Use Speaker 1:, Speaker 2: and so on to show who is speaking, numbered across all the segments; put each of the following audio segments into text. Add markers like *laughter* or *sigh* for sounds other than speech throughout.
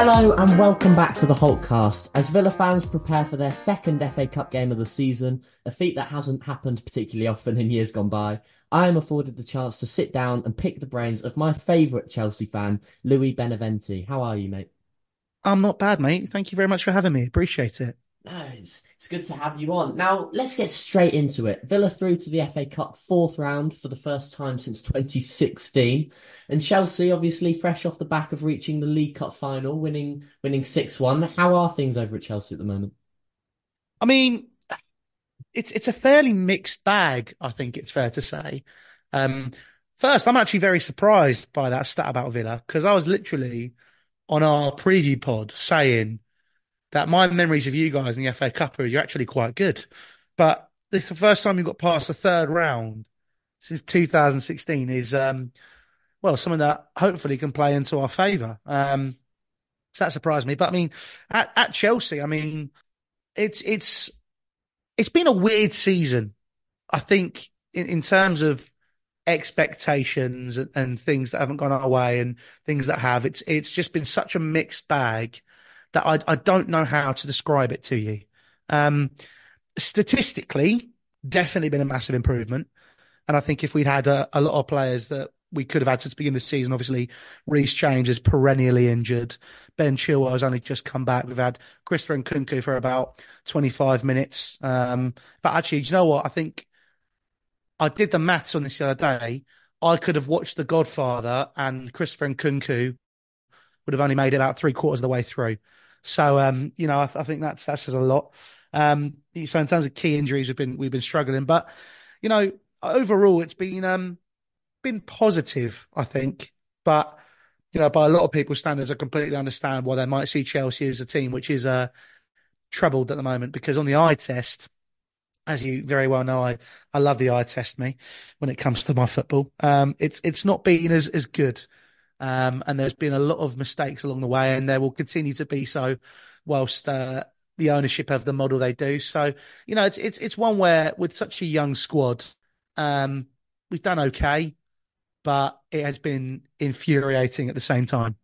Speaker 1: Hello and welcome back to the Holtecast. As Villa fans prepare for their second FA Cup game of the season, a feat that hasn't happened particularly often in years gone by, I am afforded the chance to sit down and pick the brains of my favourite Chelsea fan, Louis Beneventi. How are you, mate?
Speaker 2: I'm not bad, mate. Thank you very much for having me. Appreciate it.
Speaker 1: No, it's, it's good to have you on. Now, let's get straight into it. Villa through to the FA Cup fourth round for the first time since 2016. And Chelsea, obviously, fresh off the back of reaching the League Cup final, winning winning 6 1. How are things over at Chelsea at the moment?
Speaker 2: I mean, it's it's a fairly mixed bag, I think it's fair to say. Um, first, I'm actually very surprised by that stat about Villa because I was literally on our preview pod saying that my memories of you guys in the FA Cup are you're actually quite good. But this the first time you got past the third round since 2016 is um, well something that hopefully can play into our favour. Um, so that surprised me. But I mean, at, at Chelsea, I mean, it's it's it's been a weird season. I think in, in terms of expectations and, and, things that haven't gone our way and things that have, it's it's just been such a mixed bag that I, I don't know how to describe it to you. Um, statistically, definitely been a massive improvement. And I think if we'd had a, a, lot of players that we could have had since the beginning of the season, obviously Reece James is perennially injured. Ben Chilwell has only just come back. We've had Christopher Nkunku for about 25 minutes. Um, but actually, you know what? I think I did the maths on this the other day. I could have watched The Godfather and Christopher Nkunku would have only made it about three quarters of the way through. So, um, you know, I, I, think that's that says a lot. Um, so in terms of key injuries, we've been we've been struggling, but you know, overall, it's been um, been positive, I think. But you know, by a lot of people's standards, I completely understand why they might see Chelsea as a team which is uh, troubled at the moment because on the eye test, as you very well know, I, I love the eye test me when it comes to my football. Um, it's it's not been as as good um, and there's been a lot of mistakes along the way, and there will continue to be so whilst uh, the ownership of the model they do. So, you know, it's it's it's one where with such a young squad, um, we've done okay, but it has been infuriating at the same time.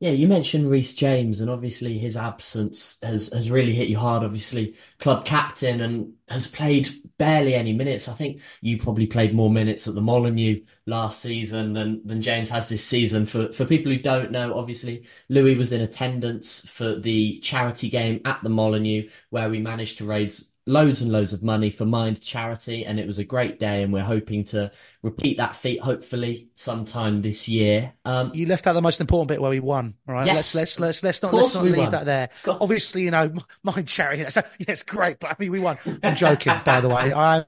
Speaker 1: Yeah, you mentioned Reece James, and obviously his absence has has really hit you hard. Obviously, club captain and has played barely any minutes. I think you probably played more minutes at the Molineux last season than than James has this season. For for people who don't know, obviously Louis was in attendance for the charity game at the Molineux where we managed to raise loads and loads of money for Mind Charity, and it was a great day. And we're hoping to repeat that feat, hopefully, sometime this year.
Speaker 2: Um, you left out the most important bit where we won. All right, yes. let's let's let's let's not let's not leave won. that there. God. Obviously, you know, *laughs* Mind Charity. *laughs* Yeah, it's great, but I mean, we won. I'm joking, by the way. *laughs* I'm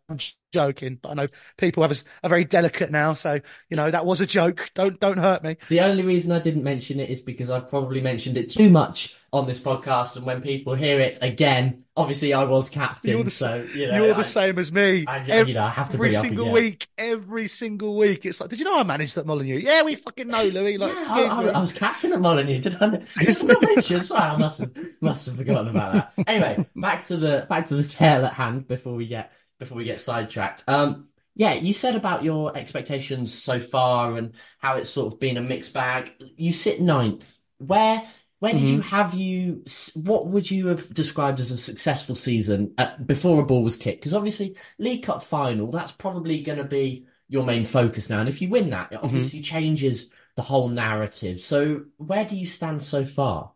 Speaker 2: joking, but I know people have a, a, very delicate now, so you know that was a joke. Don't don't hurt me.
Speaker 1: The only reason I didn't mention it is because I've probably mentioned it too much on this podcast, and when people hear it again, obviously I was captain.
Speaker 2: You're the,
Speaker 1: so you
Speaker 2: know, you're the I, same as me.
Speaker 1: I, every, you know, I have to
Speaker 2: every single week, every single week. It's like, did you know I managed at Molineux? Yeah, we fucking know, Louis. Like,
Speaker 1: yeah, I, I, I, was captain at Molineux. Did I? Did I mention? Sorry, I must have must have forgotten about that. Anyway, back to the back to the tale at hand before we get before we get sidetracked. Um, yeah, you said about your expectations so far and how it's sort of been a mixed bag. You sit ninth. Where where did mm-hmm. you have you? What would you have described as a successful season at, before a ball was kicked? Because obviously, League Cup final that's probably going to be your main focus now. And if you win that, it mm-hmm. obviously mm-hmm. changes the whole narrative. So where do you stand so far?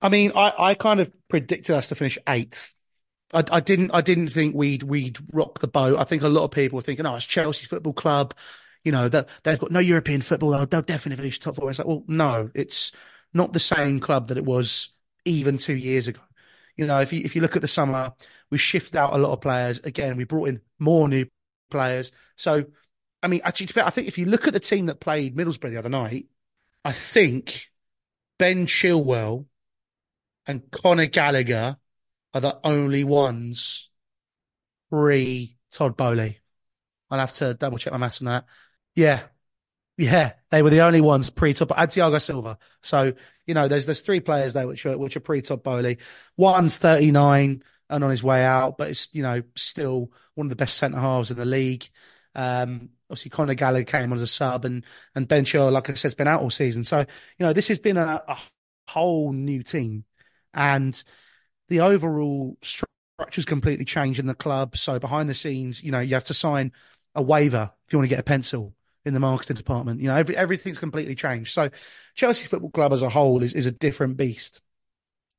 Speaker 2: I mean, I, I kind of predicted us to finish eighth I, I, didn't. I didn't think we'd we'd rock the boat. I think a lot of people were thinking, "Oh, it's Chelsea Football Club." You know that they've got no European football. They'll, they'll definitely finish top four. It's like, well, no, it's not the same club that it was even two years ago. you know, if you if you look at the summer, we shifted out a lot of players. Again, we brought in more new players. So, I mean, actually, I think if you look at the team that played Middlesbrough the other night, I think Ben Chilwell and Conor Gallagher are the only ones pre Todd Boehly. I'll have to double check my maths on that. Yeah. Yeah. They were the only ones pre top and Thiago Silva. So, you know, there's there's three players there which are which are pre Todd Boehly. One's 39 and on his way out, but it's, you know, still one of the best centre halves in the league. Um, obviously Conor Gallagher came on as a sub and, and Ben Shaw, like I said, has been out all season. So, you know, this has been a, a whole new team and the overall structure's completely changed in the club. So behind the scenes, you know, you have to sign a waiver if you want to get a pencil in the marketing department. You know, every, everything's completely changed. So Chelsea Football Club as a whole is, is a different beast.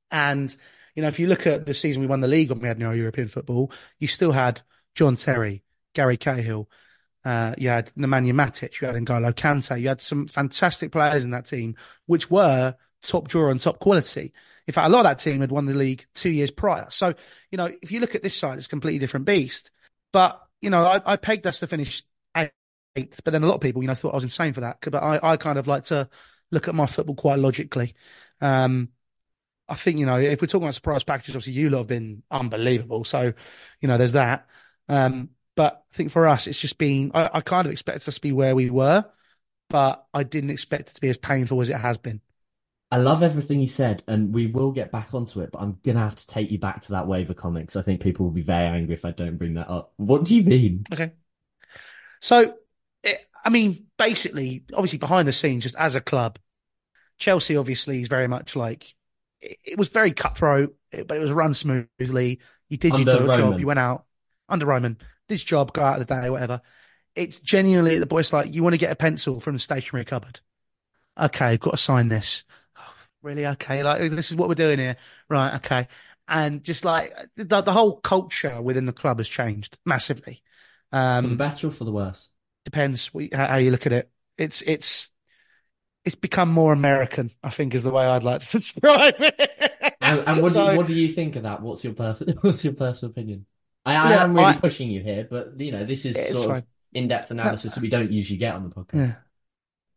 Speaker 2: And, you know, if you look at the season we won the league when we had no European football, you still had John Terry, Gary Cahill, uh, you had Nemanja Matic, you had N'Golo Kante, you had some fantastic players in that team, which were top drawer and top quality. In fact, a lot of that team had won the league two years prior. So, you know, if you look at this side, it's a completely different beast. But, you know, I, I pegged us to finish eighth, but then a lot of people, you know, thought I was insane for that. But I, I kind of like to look at my football quite logically. Um, I think, you know, if we're talking about surprise packages, obviously you lot have been unbelievable. So, you know, there's that. Um, but I think for us, it's just been, I, I kind of expected us to be where we were, but I didn't expect it to be as painful as it has been.
Speaker 1: I love everything you said, and we will get back onto it, but I'm gonna have to take you back to that waiver comics. I think people will be very angry if I don't bring that up. What do you mean?
Speaker 2: Okay. So, it, I mean, basically, obviously, behind the scenes, just as a club, Chelsea obviously is very much like it, it was very cutthroat, but it was run smoothly. You did
Speaker 1: Under
Speaker 2: your job, you went out under Roman, this job, go out of the day, whatever. It's genuinely the boys like you want to get a pencil from the stationery cupboard. Okay, I've got to sign this really? Okay. Like this is what we're doing here. Right. Okay. And just like the, the whole culture within the club has changed massively. Um
Speaker 1: for the better or for the worse?
Speaker 2: Depends how, you look at it. It's it's it's become more american i think is the way i'd like to *laughs* describe it.
Speaker 1: And, and what,
Speaker 2: So-
Speaker 1: do you, what do you think of that? What's your personal *laughs* what's your personal opinion? I, I
Speaker 2: Look,
Speaker 1: am really
Speaker 2: I-
Speaker 1: pushing you here but you know this is sort
Speaker 2: fine.
Speaker 1: of in-depth analysis that we don't usually get on the podcast.
Speaker 2: Yeah.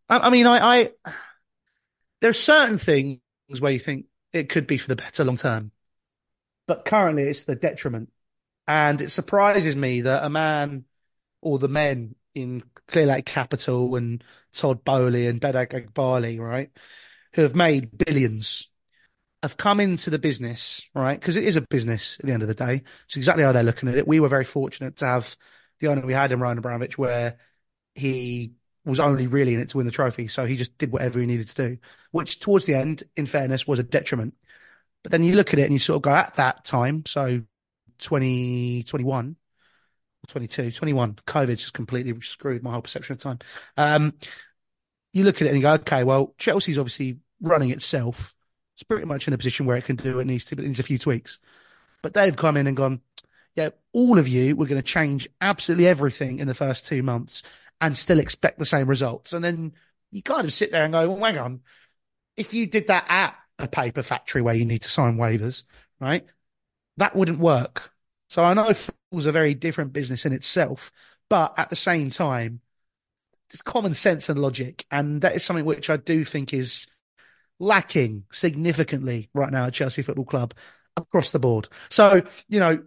Speaker 2: I, I mean, I, I, there are certain things where you think it could be for the better long term, but currently it's the detriment. And it surprises me that a man or the men in Clearlake Capital and Todd Boehly and Behdad Eghbali, right, who have made billions, have come into the business, right? Because it is a business at the end of the day. It's exactly how they're looking at it. We were very fortunate to have the owner we had in Roman Abramovich, where he was only really in it to win the trophy. So he just did whatever he needed to do, which towards the end, in fairness, was a detriment. But then you look at it and you sort of go at that time, so 2021, 22, 21, COVID just completely screwed my whole perception of time. Um, you look at it and you go, okay, well, Chelsea's obviously running itself. It's pretty much in a position where it can do what it needs to, but it needs a few tweaks. But they've come in and gone, yeah, all of you, we're going to change absolutely everything in the first two months and still expect the same results. And then you kind of sit there and go, well, hang on. If you did that at a paper factory where you need to sign waivers, right? That wouldn't work. So I know football's a very different business in itself, but at the same time, it's common sense and logic. And that is something which I do think is lacking significantly right now at Chelsea Football Club across the board. So, you know,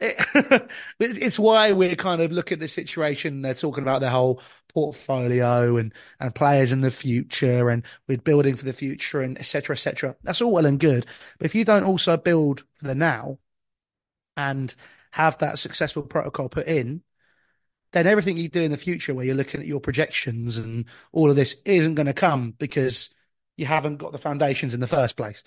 Speaker 2: Eh, *laughs* it, it's why we're kind of looking at the situation. They're talking about their whole portfolio and, and players in the future and we're building for the future and etc. cetera, et cetera. That's all well and good. But if you don't also build for the now and have that successful protocol put in, then everything you do in the future where you're looking at your projections and all of this isn't going to come because you haven't got the foundations in the first place.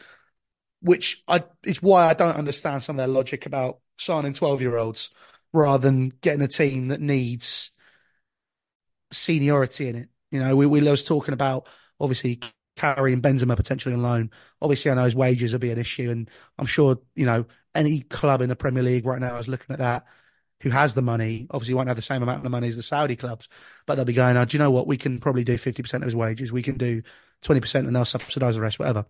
Speaker 2: Which I is why I don't understand some of their logic about signing twelve year olds rather than getting a team that needs seniority in it. You know, we we was talking about obviously Karim Benzema potentially on loan. Obviously, I know his wages will be an issue, and I'm sure you know any club in the Premier League right now is looking at that. Who has the money? Obviously, won't have the same amount of money as the Saudi clubs, but they'll be going. Oh, do you know what? We can probably do fifty percent of his wages. We can do twenty percent, and they'll subsidise the rest, whatever.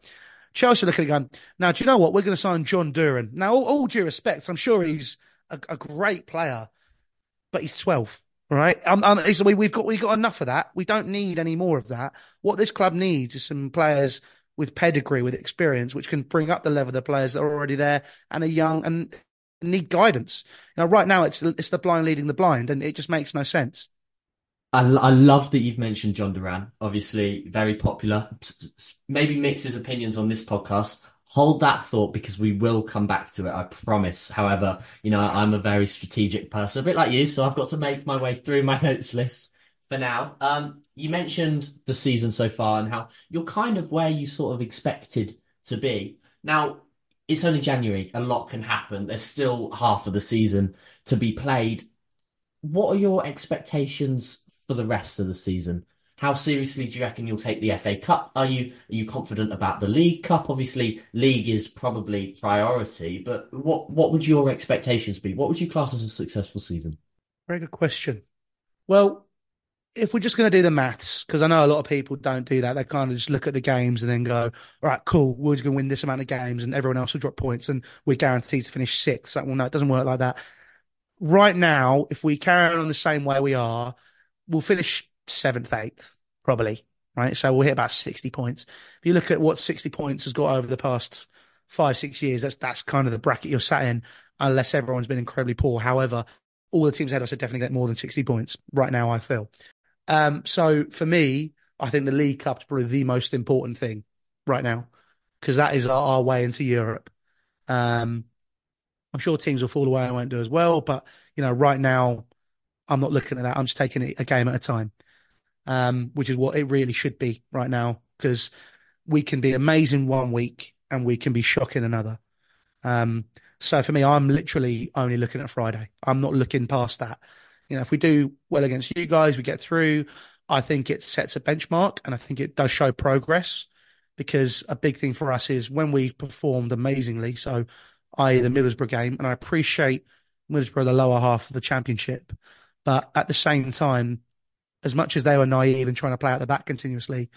Speaker 2: Chelsea looking at going, now, do you know what? We're going to sign Jhon Durán. Now, all, all due respect, I'm sure he's a, a, great player, but he's 12, right? Um, um, we, we've got, we've got enough of that. We don't need any more of that. What this club needs is some players with pedigree, with experience, which can bring up the level of the players that are already there and are young and need guidance. You know, right now it's it's the blind leading the blind, and it just makes no sense.
Speaker 1: I, love that you've mentioned Jhon Durán. Obviously, very popular. Maybe mixes opinions on this podcast. Hold that thought because we will come back to it. I promise. However, you know, I'm a very strategic person, a bit like you, so I've got to make my way through my *laughs* notes list for now. Um, you mentioned the season so far and how you're kind of where you sort of expected to be. Now, it's only January. A lot can happen. There's still half of the season to be played. What are your expectations for the rest of the season? How seriously do you reckon you'll take the FA Cup? Are you are you confident about the League Cup? Obviously, league is probably priority, but what what would your expectations be? What would you class as a successful season?
Speaker 2: Very good question. Well, if we're just going to do the maths, because I know a lot of people don't do that, they kind of just look at the games and then go, all right, cool, we're going to win this amount of games and everyone else will drop points and we're guaranteed to finish sixth. Like, well, no, it doesn't work like that. Right now, if we carry on the same way we are, we'll finish seventh, eighth, probably, right? So we'll hit about 60 points. If you look at what 60 points has got over the past five, six years, that's, that's kind of the bracket you're sat in, unless everyone's been incredibly poor. However, all the teams ahead of us are definitely get more than 60 points right now, I feel. Um, so for me, I think the League Cup is probably the most important thing right now because that is our, our, way into Europe. Um, I'm sure teams will fall away and won't do as well, but you know, right now, I'm not looking at that. I'm just taking it a game at a time, um, which is what it really should be right now because we can be amazing one week and we can be shocking another. Um, so for me, I'm literally only looking at Friday. I'm not looking past that. You know, if we do well against you guys, we get through. I think it sets a benchmark and I think it does show progress because a big thing for us is when we've performed amazingly. So, i.e., the Middlesbrough game, and I appreciate Middlesbrough the lower half of the championship, but at the same time, as much as they were naive and trying to play out the back continuously,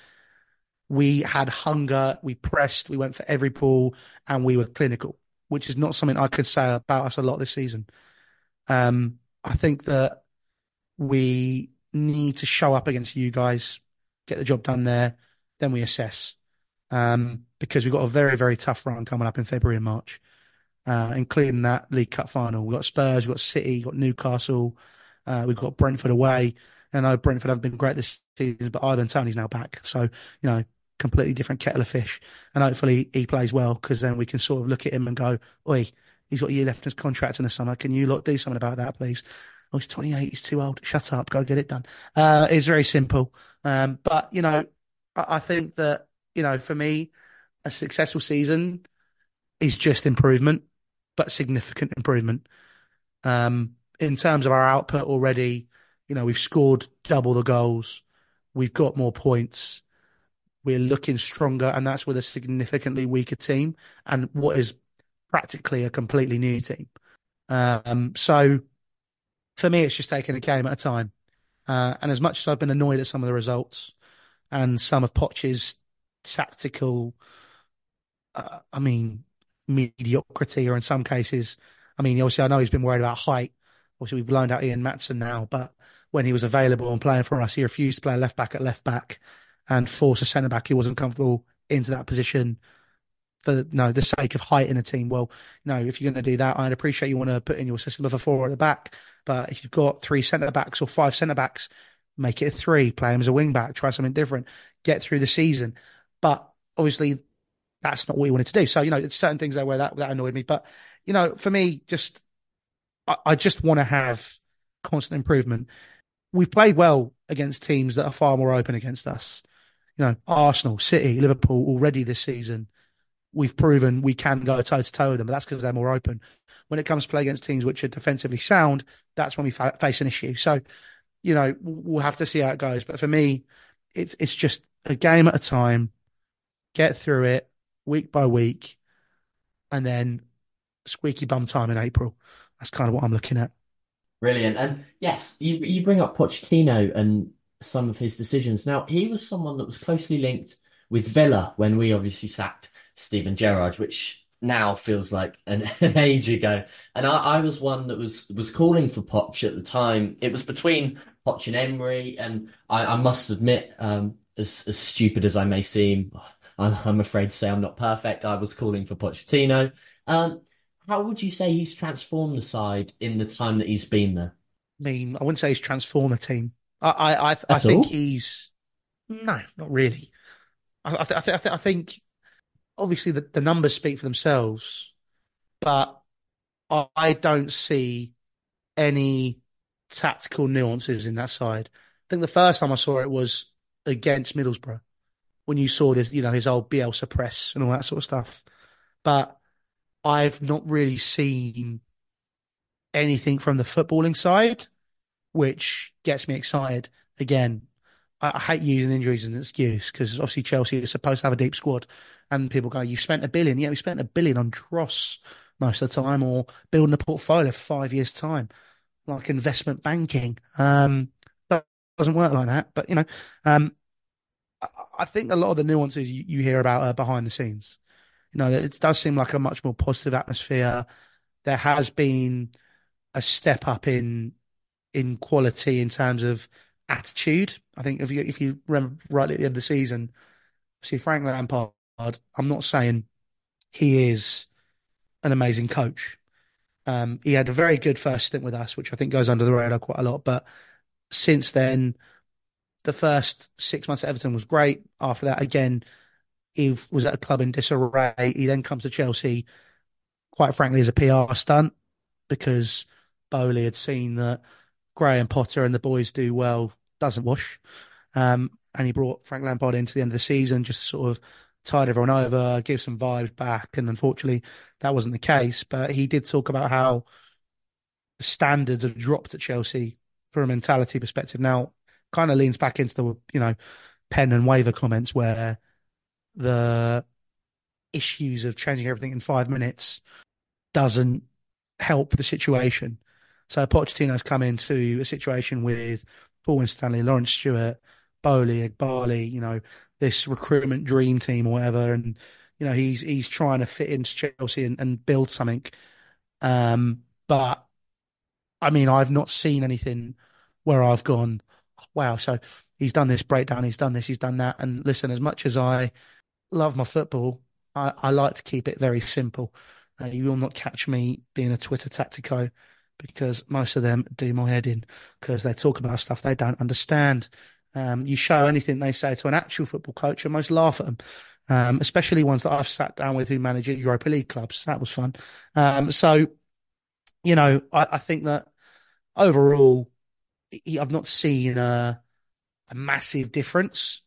Speaker 2: we had hunger, we pressed, we went for every ball, and we were clinical, which is not something I could say about us a lot this season. Um, I think that we need to show up against you guys, get the job done there, then we assess. Um, because we've got a very, very tough run coming up in February and March, uh, including that League Cup final. We've got Spurs, we've got City, we've got Newcastle, uh, we've got Brentford away. I know Brentford have been great this season, but Ivan Toney's now back. So, you know, completely different kettle of fish. And hopefully he plays well because then we can sort of look at him and go, oi, He's got a year left in his contract in the summer. Can you lot do something about that, please? Oh, he's 28. He's too old. Shut up. Go get it done. Uh, it's very simple. Um, but, you know, I, I think that, you know, for me, a successful season is just improvement, but significant improvement. Um, in terms of our output already, you know, we've scored double the goals. We've got more points. We're looking stronger, and that's with a significantly weaker team. And what is practically a completely new team. Um, so for me, it's just taking a game at a time. Uh, and as much as I've been annoyed at some of the results and some of Poch's tactical, uh, I mean, mediocrity, or in some cases, I mean, obviously, I know he's been worried about height. Obviously, we've loaned out Ian Maatsen now, but when he was available and playing for us, he refused to play left back at left back and force a centre back he wasn't comfortable into that position for you know, the sake of height in a team. Well, you know, if you're going to do that, I'd appreciate you want to put in your system of a four at the back. But if you've got three centre backs or five centre backs, make it a three, play him as a wing back, try something different, get through the season. But obviously, that's not what we wanted to do. So, you know, it's certain things there where that, that annoyed me. But, you know, for me, just, I, I just want to have constant improvement. We've played well against teams that are far more open against us. You know, Arsenal, City, Liverpool already this season we've proven we can go toe to toe with them, but that's because they're more open. When it comes to play against teams which are defensively sound, that's when we fa- face an issue. So, you know, we'll have to see how it goes. But for me, it's it's just a game at a time. Get through it week by week, and then squeaky bum time in April. That's kind of what I'm looking at.
Speaker 1: Brilliant. And yes, you you bring up Pochettino and some of his decisions. Now, he was someone that was closely linked with Villa when we obviously sacked Steven Gerrard, which now feels like an, *laughs* an age ago. And I, I, was one that was was calling for Poch at the time. It was between Poch and Emery, and I, I must admit, um, as as stupid as I may seem, I'm, I'm, afraid to say I'm not perfect. I was calling for Pochettino. Um, how would you say he's transformed the side in the time that he's been there?
Speaker 2: I mean, I wouldn't say he's transformed the team. I I I, I think he's no, not really. I I, th- I, th- I think obviously the, the numbers speak for themselves, but I don't see any tactical nuances in that side. I think the first time I saw it was against Middlesbrough when you saw this, you know, his old Bielsa press and all that sort of stuff. But I've not really seen anything from the footballing side, which gets me excited. Again, I, I hate using injuries as an excuse because obviously Chelsea is supposed to have a deep squad, and people go, "You've spent a billion. Yeah, we spent a billion on Dross most of the time, or building a portfolio for five years' time, like investment banking. Um, that doesn't work like that. But you know, um, I, I think a lot of the nuances you, you hear about are behind the scenes. You know, it does seem like a much more positive atmosphere. There has been a step up in in quality in terms of attitude. I think if you if you remember rightly at the end of the season, see Frank Lampard. I'm not saying he is an amazing coach. Um, he had a very good first stint with us, which I think goes under the radar quite a lot. But since then, the first six months at Everton was great. After that, again, he was at a club in disarray. He then comes to Chelsea, quite frankly, as a PR stunt because Boehly had seen that Graham Potter and the boys do well doesn't wash. Um, and he brought Frank Lampard into the end of the season just sort of tide everyone over, give some vibes back. And unfortunately, that wasn't the case. But he did talk about how the standards have dropped at Chelsea from a mentality perspective. Now, kind of leans back into the, you know, pen and waiver comments where the issues of changing everything in five minutes doesn't help the situation. So Pochettino's come into a situation with Paul and Stanley, Laurence Stewart, Boehly, Barley, you know, this recruitment dream team or whatever. And, you know, he's he's trying to fit into Chelsea and, and build something. Um, but I mean, I've not seen anything where I've gone, wow, so he's done this breakdown, he's done this, he's done that. And listen, as much as I love my football, I, I like to keep it very simple. Uh, you will not catch me being a Twitter tactico because most of them do my head in because they talk about stuff they don't understand. Um, you show anything they say to an actual football coach, and most laugh at them, um, especially ones that I've sat down with who manage Europa League clubs. That was fun. Um, so, you know, I, I think that overall, I've not seen a, a massive difference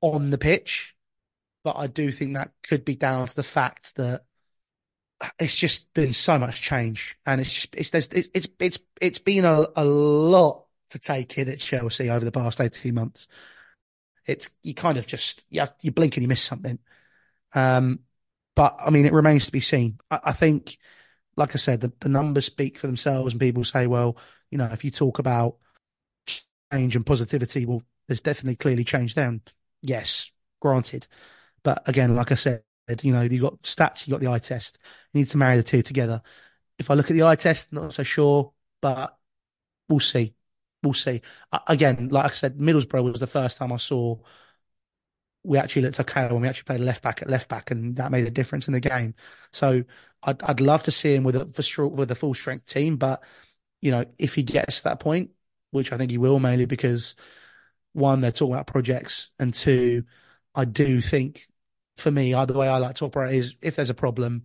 Speaker 2: on the pitch, but I do think that could be down to the fact that it's just been so much change, and it's just it's there's it's it's it's been a, a lot to take in at Chelsea over the past eighteen months. It's you kind of just you have, you blink and you miss something. Um, but I mean, it remains to be seen. I, I think, like I said, the, the numbers speak for themselves, and people say, well, you know, if you talk about change and positivity, well, there's definitely clearly change down. Yes, granted. But again, like I said, you know, you've got stats, you've got the eye test. You need to marry the two together. If I look at the eye test, not so sure, but we'll see. We'll see. Again, like I said, Middlesbrough was the first time I saw we actually looked okay when we actually played left back at left back, and that made a difference in the game. So I'd I'd love to see him with a with a full strength team, but you know, if he gets to that point, which I think he will, mainly because one, they're talking about projects, and two, I do think for me, the way I like to operate is if there's a problem,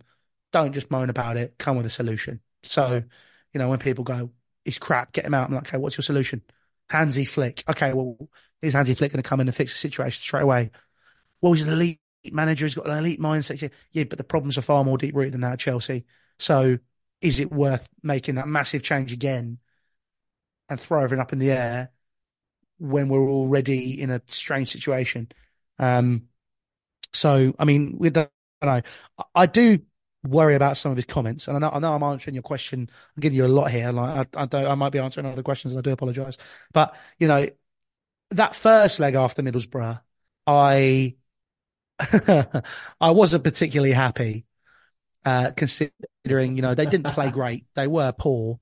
Speaker 2: don't just moan about it, come with a solution. So, you know, when people go, he's crap, get him out. I'm like, okay, what's your solution? Hansi Flick. Okay, well, is Hansi Flick going to come in and fix the situation straight away? Well, he's an elite manager. He's got an elite mindset. Yeah, yeah but the problems are far more deep rooted than that at Chelsea. So is it worth making that massive change again and throw everything up in the air when we're already in a strange situation? Um, so, I mean, we don't know. I do worry about some of his comments, and I know, I know I'm answering your question. I'm giving you a lot here. Like, I, I don't, I might be answering other questions, and I do apologise. But you know, that first leg after Middlesbrough, I *laughs* I wasn't particularly happy, uh, considering, you know, they didn't play *laughs* great. They were poor.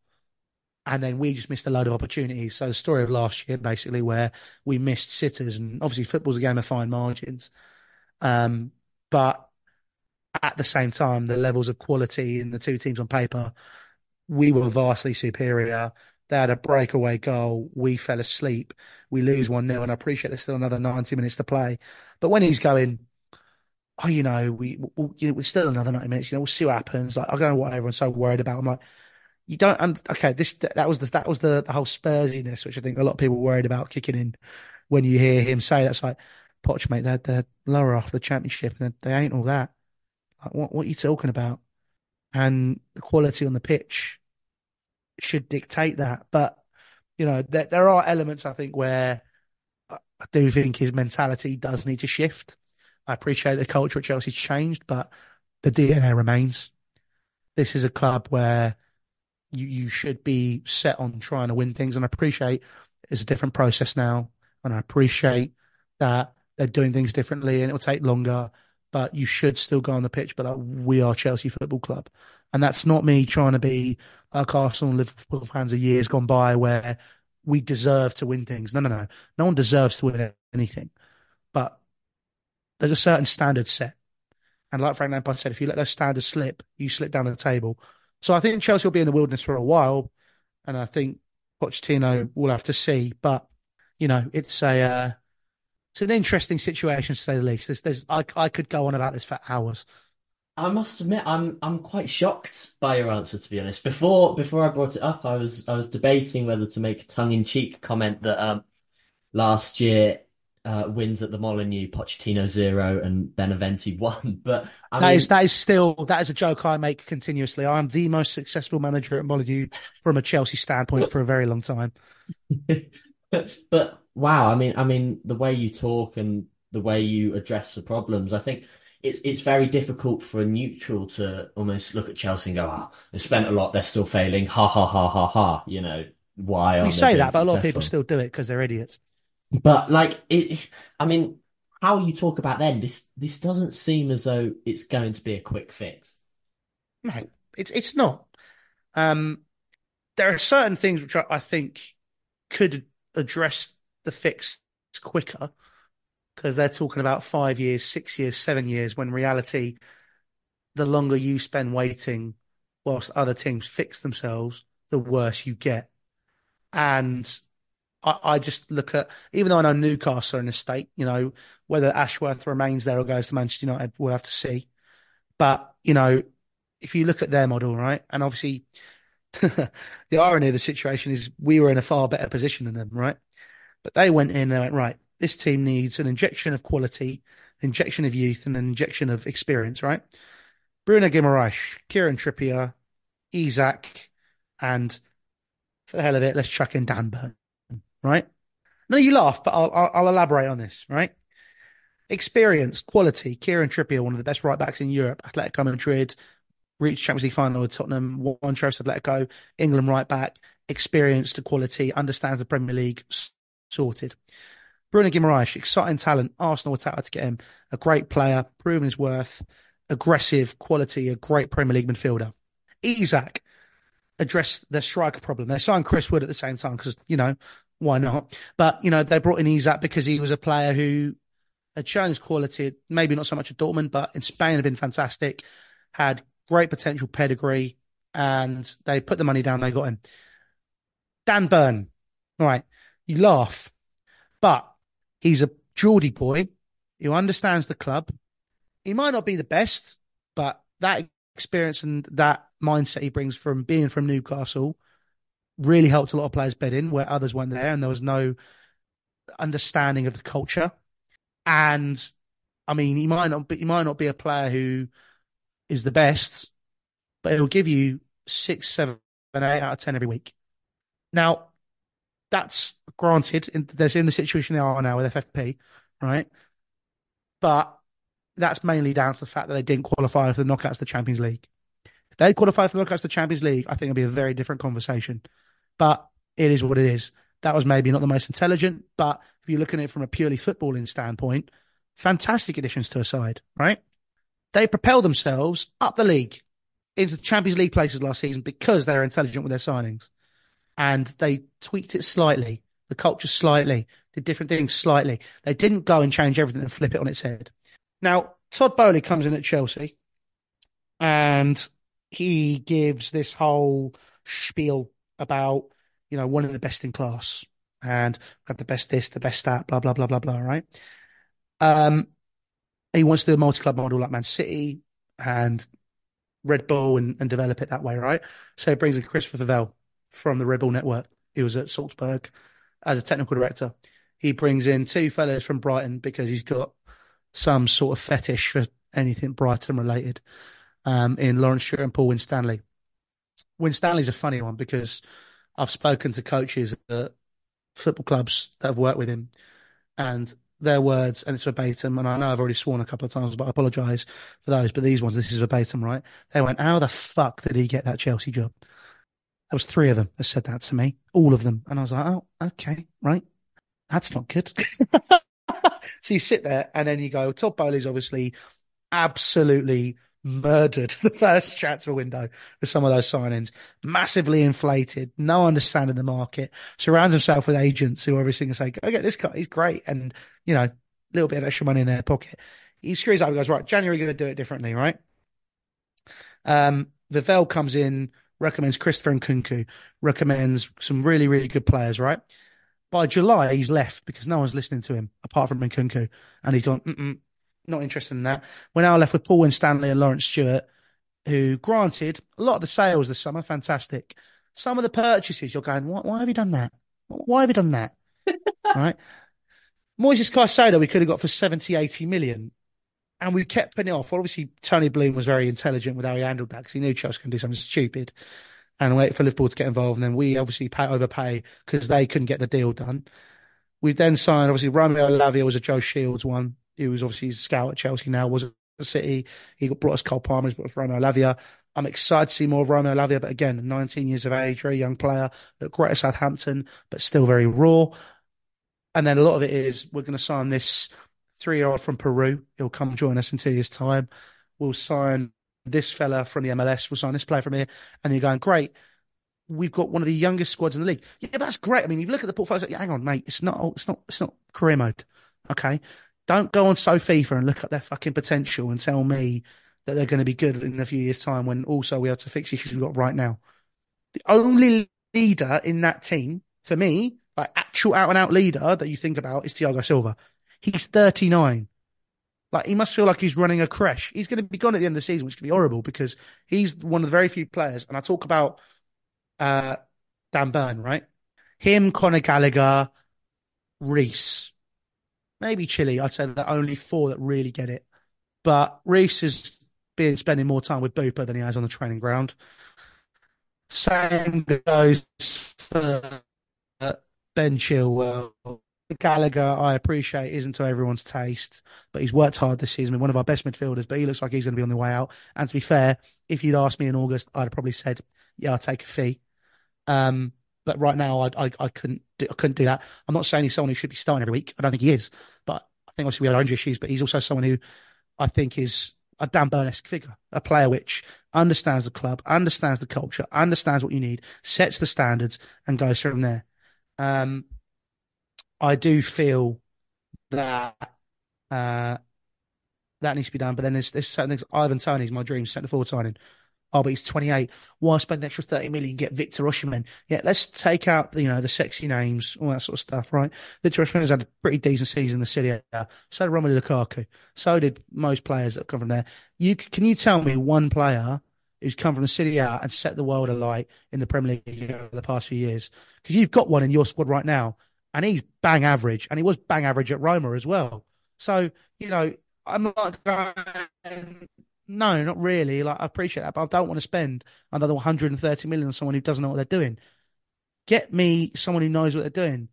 Speaker 2: And then we just missed a load of opportunities. So the story of last year, basically, where we missed sitters and obviously football's a game of fine margins. Um, but at the same time, the levels of quality in the two teams on paper, we were vastly superior. They had a breakaway goal. We fell asleep. We lose 1 0. And I appreciate there's still another 90 minutes to play. But when he's going, oh, you know, we, we'll, you know, we're still another 90 minutes, you know, we'll see what happens. Like, I don't know what everyone's so worried about. I'm like, you don't, and okay, this, that was the, that was the, the whole Spursiness, which I think a lot of people worried about kicking in when you hear him say that's like, Poch, mate, they're, they're lower off the championship and they ain't all that. Like, what, what are you talking about? And the quality on the pitch should dictate that. But, you know, there, there are elements, I think, where I do think his mentality does need to shift. I appreciate the culture at Chelsea's changed, but the DNA remains. This is a club where you, you should be set on trying to win things. And I appreciate it's a different process now. And I appreciate that they're doing things differently and it will take longer but you should still go on the pitch. But like, we are Chelsea Football Club, and that's not me trying to be like Arsenal and Liverpool fans of years gone by where we deserve to win things. No, no, no, no one deserves to win anything, but there's a certain standard set, and like Frank Lampard said, if you let those standards slip, you slip down the table. So I think Chelsea will be in the wilderness for a while, and I think Pochettino will have to see. But you know, it's a uh, it's an interesting situation to say the least. There's, there's, I, I could go on about this for hours.
Speaker 1: I must admit, I'm I'm quite shocked by your answer. To be honest, before before I brought it up, I was I was debating whether to make a tongue in cheek comment that um, last year uh, wins at the Molineux, Pochettino zero and Beneventi *laughs* one. But I
Speaker 2: that
Speaker 1: mean,
Speaker 2: is that is still that is a joke I make continuously. I am the most successful manager at Molineux from a Chelsea standpoint for a very long time. *laughs* *laughs*
Speaker 1: but wow, I mean, I mean, the way you talk and the way you address the problems, I think it's it's very difficult for a neutral to almost look at Chelsea and go, "Ah, oh, they spent a lot, they're still failing." Ha ha ha ha ha. You know why?
Speaker 2: You say that, but a lot of people still do it because they're idiots.
Speaker 1: But like, it, I mean, how you talk about them, this this doesn't seem as though it's going to be a quick fix.
Speaker 2: No, it's it's not. Um, there are certain things which I think could address the fix quicker because they're talking about five years, six years, seven years, when reality, the longer you spend waiting whilst other teams fix themselves, the worse you get. And I, I just look at, even though I know Newcastle are in a state, you know, whether Ashworth remains there or goes to Manchester United, we'll have to see. But, you know, if you look at their model, right, and obviously the irony of the situation is we were in a far better position than them, right? But they went in, they went, right, this team needs an injection of quality, injection of youth, and an injection of experience, right? Bruno Guimaraes, Kieran Trippier, Isak, and for the hell of it, let's chuck in Dan Burn, right? No, you laugh, but I'll, I'll, I'll elaborate on this, right? Experience, quality, Kieran Trippier, one of the best right backs in Europe, Atletico Madrid, reached Champions League final with Tottenham, one trophy Atletico, England right back, experienced quality, understands the Premier League, sorted. Bruno Guimaraes, exciting talent. Arsenal were to get him. A great player, proven his worth, aggressive quality, a great Premier League midfielder. Isak addressed their striker problem. They signed Chris Wood at the same time because, you know, why not? But, you know, they brought in Isak because he was a player who had shown his quality, maybe not so much at Dortmund, but in Spain had been fantastic, had great potential pedigree, and they put the money down, they got him. Dan Burn. All right. You laugh, but he's a Geordie boy who understands the club. He might not be the best, but that experience and that mindset he brings from being from Newcastle really helped a lot of players bed in where others weren't there and there was no understanding of the culture. And I mean, he might not be, he might not be a player who is the best, but it'll give you six, seven, eight out of 10 every week. Now, that's granted. In, there's in the situation they are now with FFP, right? But that's mainly down to the fact that they didn't qualify for the knockouts of the Champions League. If they qualified for the knockouts of the Champions League, I think it'd be a very different conversation. But it is what it is. That was maybe not the most intelligent, but if you're looking at it from a purely footballing standpoint, fantastic additions to a side, right? They propel themselves up the league into the Champions League places last season because they're intelligent with their signings. And they tweaked it slightly, the culture slightly, did different things slightly. They didn't go and change everything and flip it on its head. Now, Todd Boehly comes in at Chelsea and he gives this whole spiel about, you know, one of the best in class and have the best this, the best that, blah, blah, blah, blah, blah, right? Um, he wants to do a multi-club model like Man City and Red Bull and, and develop it that way, right? So he brings in Christopher Vivell from the Red Bull network. He was at Salzburg as a technical director. He brings in two fellows from Brighton because he's got some sort of fetish for anything Brighton related um, in Laurence Stewart and Paul Winstanley. Winstanley's a funny one because I've spoken to coaches at football clubs that have worked with him and their words, and it's verbatim. And I know I've already sworn a couple of times, but I apologise for those. But these ones, this is verbatim, right? They went, "How the fuck did he get that Chelsea job?" There was three of them that said that to me, all of them, and I was like, "Oh, okay, right, that's not good." *laughs* so you sit there, and then you go, Todd Boehly's obviously absolutely murdered *laughs* the first transfer window for some of those signings. Massively inflated, no understanding the market, surrounds himself with agents who are everything and say, go get this guy, he's great. And, you know, a little bit of extra money in their pocket. He screws up and goes, right, January, going to do it differently, right? Um, Vivell comes in, recommends Christopher Nkunku, recommends some really, really good players, right? By July, he's left because no one's listening to him apart from Nkunku. And he's gone, not interested in that. We're now left with Paul Winstanley and Laurence Stewart, who, granted, a lot of the sales this summer, fantastic. Some of the purchases, you're going, why, why have you done that? Why have you done that? *laughs* right? Moises Caicedo, we could have got for 70, 80 million. And we kept putting it off. Obviously, Tony Bloom was very intelligent with how he handled that because he knew Chelsea can do something stupid and wait for Liverpool to get involved. And then we obviously pay, overpay because they couldn't get the deal done. We've then signed, obviously, Romeo Lavia was a Joe Shields one. He was obviously a scout at Chelsea now, was at City. He brought us Cole Palmer, he's brought us Romeo Lavia. I'm excited to see more of Romeo Lavia, but again, 19 years of age, very young player, looked great at Southampton, but still very raw. And then a lot of it is we're going to sign this three year old from Peru. He'll come join us in two years' time. We'll sign this fella from the MLS. We'll sign this player from here. And you're going, great. We've got one of the youngest squads in the league. Yeah, that's great. I mean, you look at the portfolio, like, hang on, mate. It's not, it's not, it's not career mode. Okay. Don't go on SoFIFA and look at their fucking potential and tell me that they're going to be good in a few years' time when also we have to fix issues we've got right now. The only leader in that team, for me, like actual out and out leader that you think about is Thiago Silva. He's 39. Like he must feel like he's running a crash. He's going to be gone at the end of the season, which could be horrible because he's one of the very few players. And I talk about uh, Dan Burn, right? Him, Conor Gallagher, Reece, maybe Chile. I'd say that only four that really get it. But Reece has been spending more time with Booper than he has on the training ground. Same goes for uh, Ben Chilwell. Gallagher, I appreciate, isn't to everyone's taste, but he's worked hard this season. One of our best midfielders, but he looks like he's going to be on the way out. And to be fair, if you'd asked me in August, I'd have probably said, "Yeah, I'll take a fee." Um, but right now, I, I, I couldn't do, I couldn't do that. I'm not saying he's someone who should be starting every week. I don't think he is, but I think obviously we have our own issues. But he's also someone who I think is a Dan Burnesque figure, a player which understands the club, understands the culture, understands what you need, sets the standards, and goes from there. Um, I do feel that uh, that needs to be done. But then there's, there's certain things. Ivan Toney's my dream centre forward signing. Oh, but he's 28. Why spend an extra 30 million and get Victor Osimhen? Yeah, let's take out, you know, the sexy names, all that sort of stuff, right? Victor Osimhen's had a pretty decent season in the City. So did Romelu Lukaku. So did most players that come from there. You, can you tell me one player who's come from the City and set the world alight in the Premier League over the past few years? Because you've got one in your squad right now and he's bang average and he was bang average at Roma as well. So, you know, I'm not going, no, not really. Like I appreciate that, but I don't want to spend another 130 million on someone who doesn't know what they're doing. Get me someone who knows what they're doing.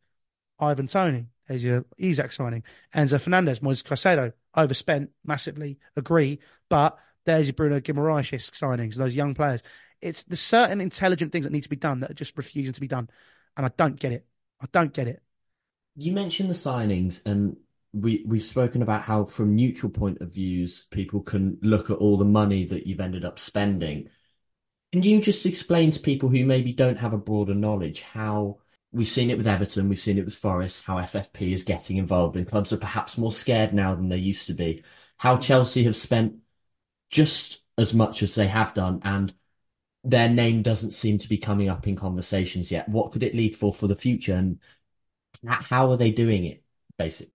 Speaker 2: Ivan Toney, there's your Isak signing. Enzo Fernandez, Moises Caicedo, overspent massively. Agree, but there's your Bruno Guimaraes signings, those young players. It's the certain intelligent things that need to be done that are just refusing to be done, and I don't get it. I don't get it.
Speaker 1: You mentioned the signings, and we we've spoken about how from neutral point of views, people can look at all the money that you've ended up spending. Can you just explain to people who maybe don't have a broader knowledge how we've seen it with Everton, we've seen it with Forest, how FFP is getting involved and clubs are perhaps more scared now than they used to be. How Chelsea have spent just as much as they have done and their name doesn't seem to be coming up in conversations yet. What could it lead for for the future and how are they doing it basically?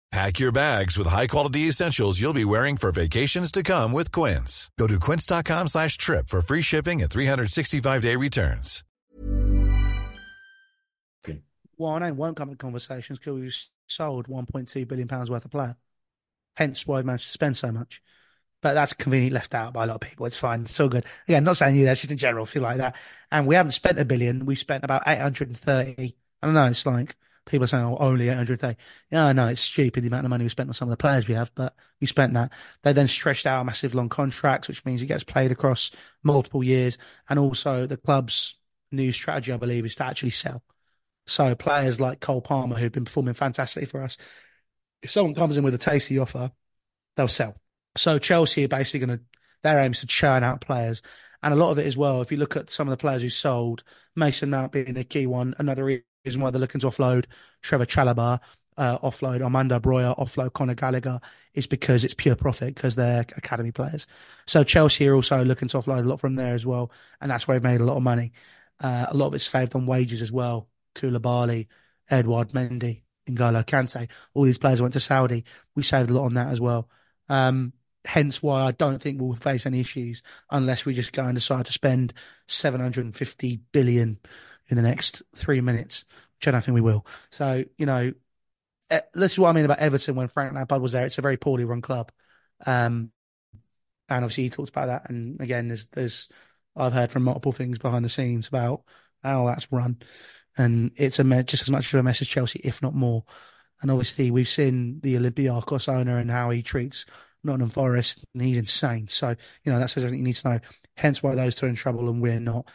Speaker 3: Pack your bags with high-quality essentials you'll be wearing for vacations to come with Quince. Go to quince.com slash trip for free shipping and 365-day returns.
Speaker 2: Well, I know won't come to conversations because we've sold 1.2 billion pounds worth of player. Hence why we managed to spend so much. But that's conveniently left out by a lot of people. It's fine. It's all good. Again, not saying you, that's just in general, feel like that. And we haven't spent a billion. We've spent about 830. I don't know. It's like people are saying, oh, only 830. Yeah, no, it's stupid the amount of money we spent on some of the players we have, but we spent that. They then stretched out massive long contracts, which means it gets played across multiple years. And also the club's new strategy, I believe, is to actually sell. So players like Cole Palmer, who've been performing fantastically for us, if someone comes in with a tasty offer, they'll sell. So Chelsea are basically going to, their aim is to churn out players. And a lot of it as well, if you look at some of the players who sold, Mason Mount being a key one, another reason why they're looking to offload Trevor Chalobah, uh, offload Armando Broja, offload Conor Gallagher is because it's pure profit because they're academy players. So Chelsea are also looking to offload a lot from there as well. And that's where they've made a lot of money. Uh, a lot of it's saved on wages as well. Koulibaly, Edouard Mendy, N'Golo Kante, all these players went to Saudi. We saved a lot on that as well. Um, hence why I don't think we'll face any issues unless we just go and decide to spend 750 billion in the next three minutes, which I don't think we will. So, you know, eh, this is what I mean about Everton when Frank Lampard was there. It's a very poorly run club. Um, and obviously he talks about that. And again, there's, there's, I've heard from multiple things behind the scenes about how that's run and it's a just as much of a mess as Chelsea, if not more. And obviously, we've seen the Olympiacos owner and how he treats Nottingham Forest, and he's insane. So you know that says everything you need to know. Hence, why those two are in trouble and we're not.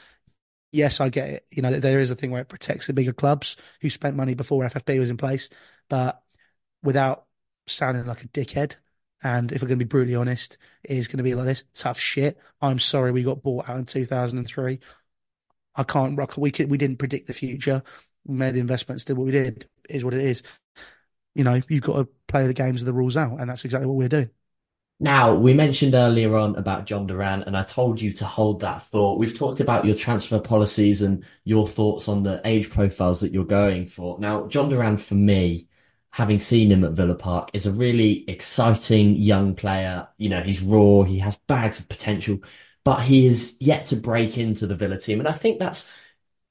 Speaker 2: Yes, I get it. You know, there is a thing where it protects the bigger clubs who spent money before FFP was in place, but without sounding like a dickhead. And if we're going to be brutally honest, it is going to be like this tough shit. I'm sorry we got bought out in 2003. I can't rock. We could, we didn't predict the future. We made the investments, did what we did. It is what it is. You know, you've got to play the games of the rules out, and that's exactly what we're doing.
Speaker 1: Now, we mentioned earlier on about Jhon Durán, and I told you to hold that thought. We've talked about your transfer policies and your thoughts on the age profiles that you're going for. Now, Jhon Durán, for me, having seen him at Villa Park, is a really exciting young player. You know, he's raw, he has bags of potential, but he is yet to break into the Villa team. And I think that's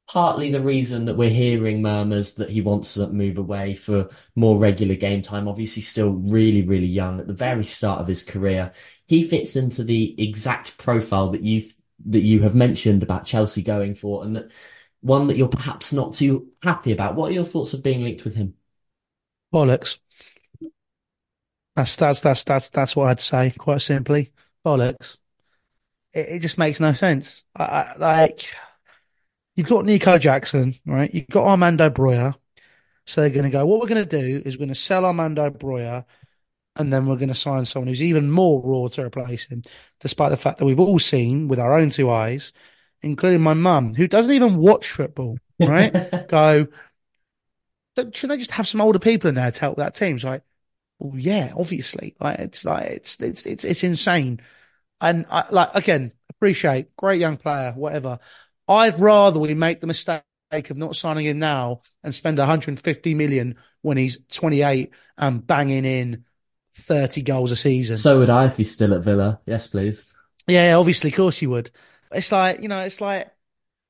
Speaker 1: partly the reason that we're hearing murmurs that he wants to move away for more regular game time. Obviously, still really, really young at the very start of his career. He fits into the exact profile that you that you have mentioned about Chelsea going for, and that one that you're perhaps not too happy about. What are your thoughts of being linked with him?
Speaker 2: Bollocks. That's that's that's that's that's what I'd say. Quite simply, bollocks. It, it just makes no sense. I, I, like, you've got Nico Jackson, right? You've got Armando Broja. So they're going to go, what we're going to do is we're going to sell Armando Broja and then we're going to sign someone who's even more raw to replace him, despite the fact that we've all seen with our own two eyes, including my mum, who doesn't even watch football, right? *laughs* go, shouldn't they just have some older people in there to help that team? It's like, well, yeah, obviously. Like, it's like, it's, it's, it's, it's insane. And I, like again, appreciate, great young player, whatever. I'd rather we make the mistake of not signing him now and spend 150 million when he's 28 and banging in 30 goals a season.
Speaker 1: So would I if he's still at Villa. Yes, please.
Speaker 2: Yeah, obviously, of course you would. It's like, you know, it's like,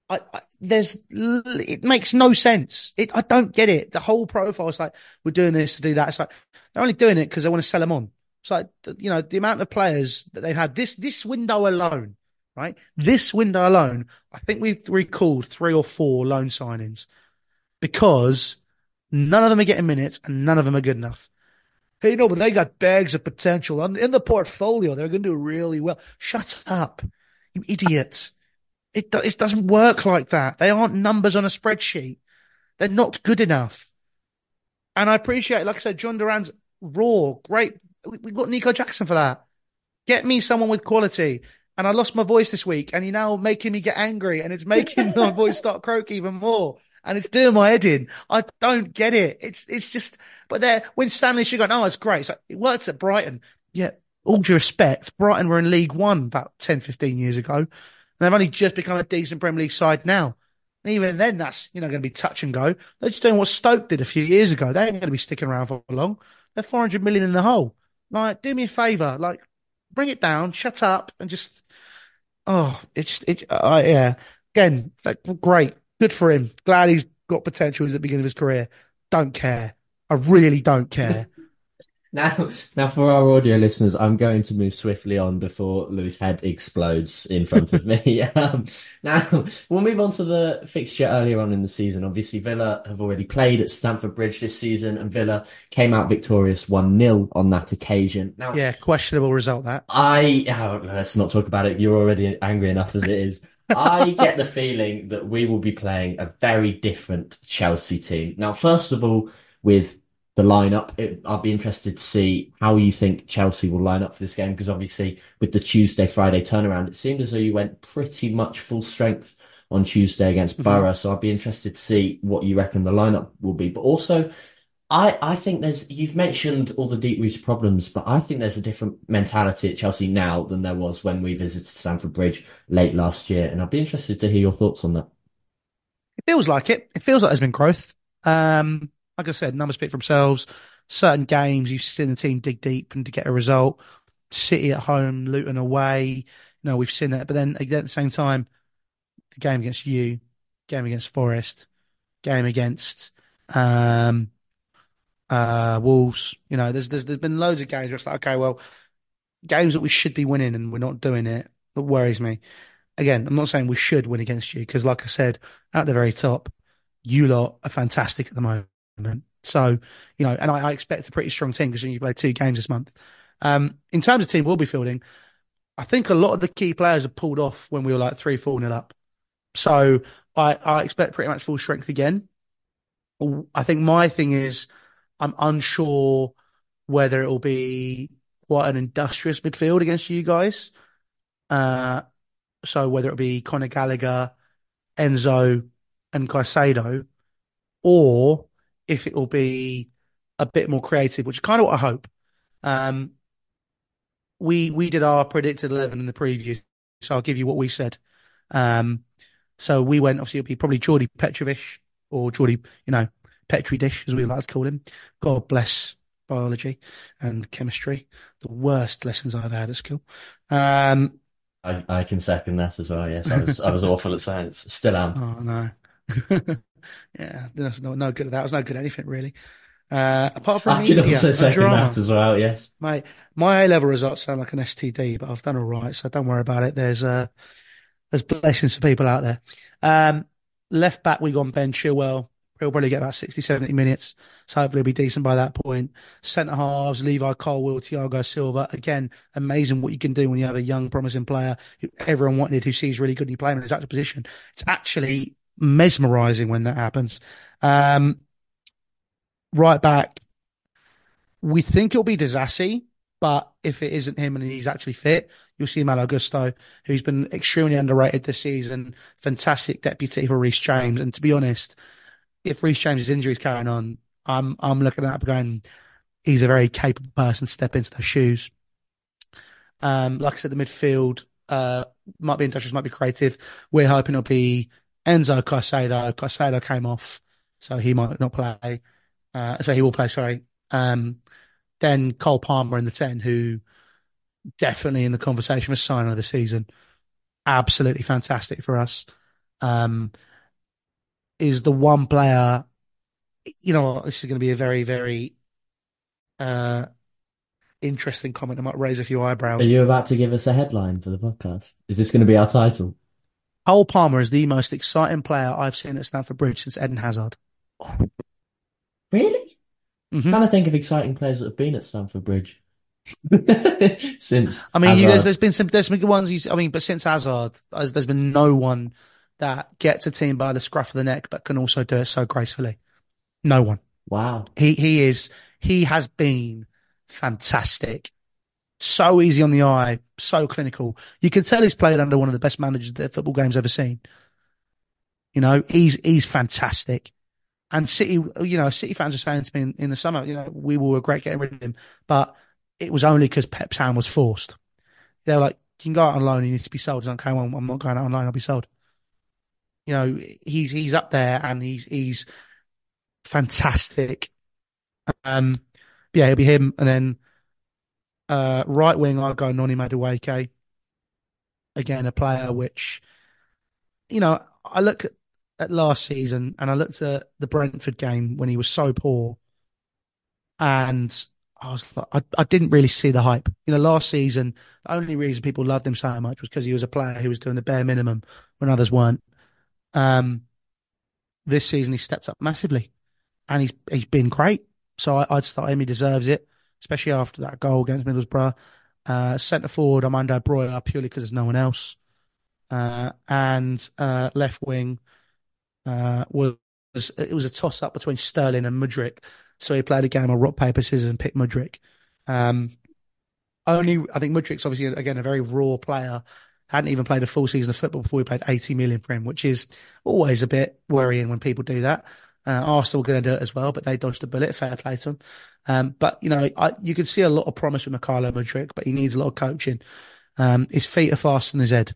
Speaker 2: I, I, there's, it makes no sense. It, I don't get it. The whole profile is like, we're doing this to do that. It's like, they're only doing it because they want to sell them on. It's like, you know, the amount of players that they've had this, this window alone, right? This window alone, I think we've recalled three or four loan signings because none of them are getting minutes and none of them are good enough. Hey, no, but they got bags of potential in the portfolio. They're going to do really well. Shut up, you idiot. It, it doesn't work like that. They aren't numbers on a spreadsheet. They're not good enough. And I appreciate, like I said, Jhon Durán's raw, great. We've got Nico Jackson for that. Get me someone with quality. And I lost my voice this week and you're now making me get angry and it's making my *laughs* voice start croak even more. And it's doing my head in. I don't get it. It's, it's just, but there, Winstanley should go, oh, it's great. It's like, it works at Brighton. Yeah. All due respect, Brighton were in League One about 10, 15 years ago. And they've only just become a decent Premier League side now. And even then, that's, you know, going to be touch and go. They're just doing what Stoke did a few years ago. They ain't going to be sticking around for long. They're 400 million in the hole. Like, do me a favor. Like, bring it down, shut up and just, oh, it's, it's, uh, yeah. Again, great. Good for him. Glad he's got potential at the beginning of his career. Don't care. I really don't care.
Speaker 1: Now, now for our audio listeners, I'm going to move swiftly on before Louis' head explodes in front of me. *laughs* um, now, we'll move on to the fixture earlier on in the season. Obviously, Villa have already played at Stamford Bridge this season, and Villa came out victorious 1-0 on that occasion.
Speaker 2: Now, yeah, questionable result that.
Speaker 1: I, oh, let's not talk about it. You're already angry enough as it is. *laughs* I get the feeling that we will be playing a very different Chelsea team. Now, first of all, with the lineup. It, I'll be interested to see how you think Chelsea will line up for this game because obviously with the Tuesday Friday turnaround, it seemed as though you went pretty much full strength on Tuesday against mm-hmm. Borough. So I'd be interested to see what you reckon the lineup will be. But also, I, I think there's you've mentioned all the deep rooted problems, but I think there's a different mentality at Chelsea now than there was when we visited Stamford Bridge late last year. And I'd be interested to hear your thoughts on that.
Speaker 2: It feels like it. It feels like there's been growth. Um, like I said, numbers speak for themselves. Certain games you've seen the team dig deep and to get a result. City at home, Luton away. You know, we've seen that. But then at the same time, the game against you, game against Forest, game against um, uh, Wolves. You know, there's, there's there's been loads of games where it's like, okay, well, games that we should be winning and we're not doing it. That worries me. Again, I'm not saying we should win against you because, like I said, at the very top, you lot are fantastic at the moment. So, you know, and I, I expect a pretty strong team because you play two games this month. Um, in terms of team we'll be fielding, I think a lot of the key players are pulled off when we were like three, four nil up. So I, I expect pretty much full strength again. I think my thing is I'm unsure whether it will be quite an industrious midfield against you guys. Uh, so whether it be Conor Gallagher, Enzo, and Caicedo, or if it will be a bit more creative, which is kind of what I hope. Um, we we did our predicted eleven in the preview, so I'll give you what we said. Um, so we went obviously it'll be probably Jordy Petrovic or Jordy, you know, Petri dish as we like to call him. God bless biology and chemistry, the worst lessons I've had at school. Um,
Speaker 1: I, I can second that as well. Yes, I was I was awful at science, still am. *laughs*
Speaker 2: Oh no. *laughs* yeah, that's no, no good at that. I was no good at anything really. Uh, apart from
Speaker 1: I can also second that as well. Yes,
Speaker 2: mate. My A level results sound like an STD, but I've done all right, so don't worry about it. There's uh, there's blessings for people out there. Um, left back we gone Ben Chilwell. He'll probably get about 60, 70 minutes. So hopefully he'll be decent by that point. Centre halves, Levi Colwill, Thiago Silva. Again, amazing what you can do when you have a young, promising player who everyone wanted, who sees really good and you play him in his actual position. It's actually mesmerizing when that happens. Um, right back, we think it'll be Disasi, but if it isn't him and he's actually fit, you'll see Malo Gusto, who's been extremely underrated this season. Fantastic deputy for Reece James. And to be honest, if Reece James's injury is carrying on, I'm I'm looking at that going, he's a very capable person to step into those shoes. Um, like I said, the midfield, uh, might be industrious, might be creative. We're hoping it'll be Enzo Caicedo. Caicedo came off, so he might not play. Uh, so he will play, sorry. Um, then Cole Palmer in the 10, who definitely in the conversation for signer of the season. Absolutely fantastic for us. Um, is the one player, you know, this is going to be a very, very, uh, interesting comment. I might raise a few eyebrows.
Speaker 1: Are you about to give us a headline for the podcast? Is this going to be our title?
Speaker 2: Cole Palmer is the most exciting player I've seen at Stamford Bridge since Eden Hazard.
Speaker 1: Really?
Speaker 2: Mhm.
Speaker 1: I'm trying to think of exciting players that have been at Stamford Bridge *laughs* since.
Speaker 2: I mean, you, there's, there's been some, there's been good ones. I mean, but since Hazard, there's, there's been no one that gets a team by the scruff of the neck, but can also do it so gracefully. No one.
Speaker 1: wow.
Speaker 2: He, he is, he has been fantastic. So easy on the eye, so clinical. You can tell he's played under one of the best managers that football game's ever seen. You know, he's, he's fantastic. And City, you know, City fans are saying to me in, in the summer, you know, we will regret getting rid of him, but it was only because Pep's hand was forced. They were like, you can go out on loan, he needs to be sold. He's like, okay, well, I'm not going out on loan, I'll be sold. You know, he's, he's up there and he's, he's fantastic. Um, yeah, it'll be him. And then, uh, right wing, I'll go Noni Madueke. Again, a player which, you know, I look at, at last season and I looked at the Brentford game when he was so poor and I was like, I, I didn't really see the hype. You know, last season, the only reason people loved him so much was because he was a player who was doing the bare minimum when others weren't. Um, this season he stepped up massively and he's, he's been great. So I, I'd start him. He deserves it, especially after that goal against Middlesbrough. Uh, centre forward, Armando Broja, purely because there's no one else. Uh, and, uh, left wing, uh, was, it was a toss up between Sterling and Mudryk. So he played a game of rock, paper, scissors and picked Mudryk. Um, only, I think Mudryk's obviously, again, a very raw player. Hadn't even played a full season of football before we played 80 million for him, which is always a bit worrying when people do that. Uh, Arsenal going to do it as well, but they dodged a bullet. Fair play to them. Um, but you know, I, you could see a lot of promise with Mykhailo Mudryk, but he needs a lot of coaching. Um, his feet are faster than his head.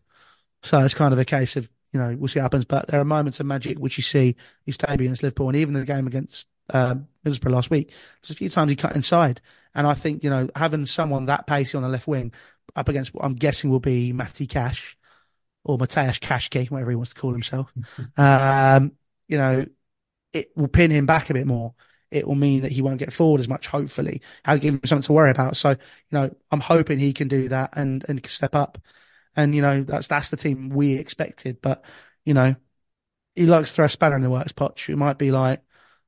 Speaker 2: So it's kind of a case of, you know, we'll see what happens. But there are moments of magic which you see his debut against Liverpool and even the game against um, Middlesbrough last week. There's a few times he cut inside. And I think, you know, having someone that pacey on the left wing up against what I'm guessing will be Matty Cash or Mateusz Kashki, whatever he wants to call himself, um, you know, it will pin him back a bit more. It will mean that he won't get forward as much, hopefully. I'll give him something to worry about. So, you know, I'm hoping he can do that and, and step up. And, you know, that's, that's the team we expected. But, you know, he likes to throw a spanner in the works, Poch. It might be like,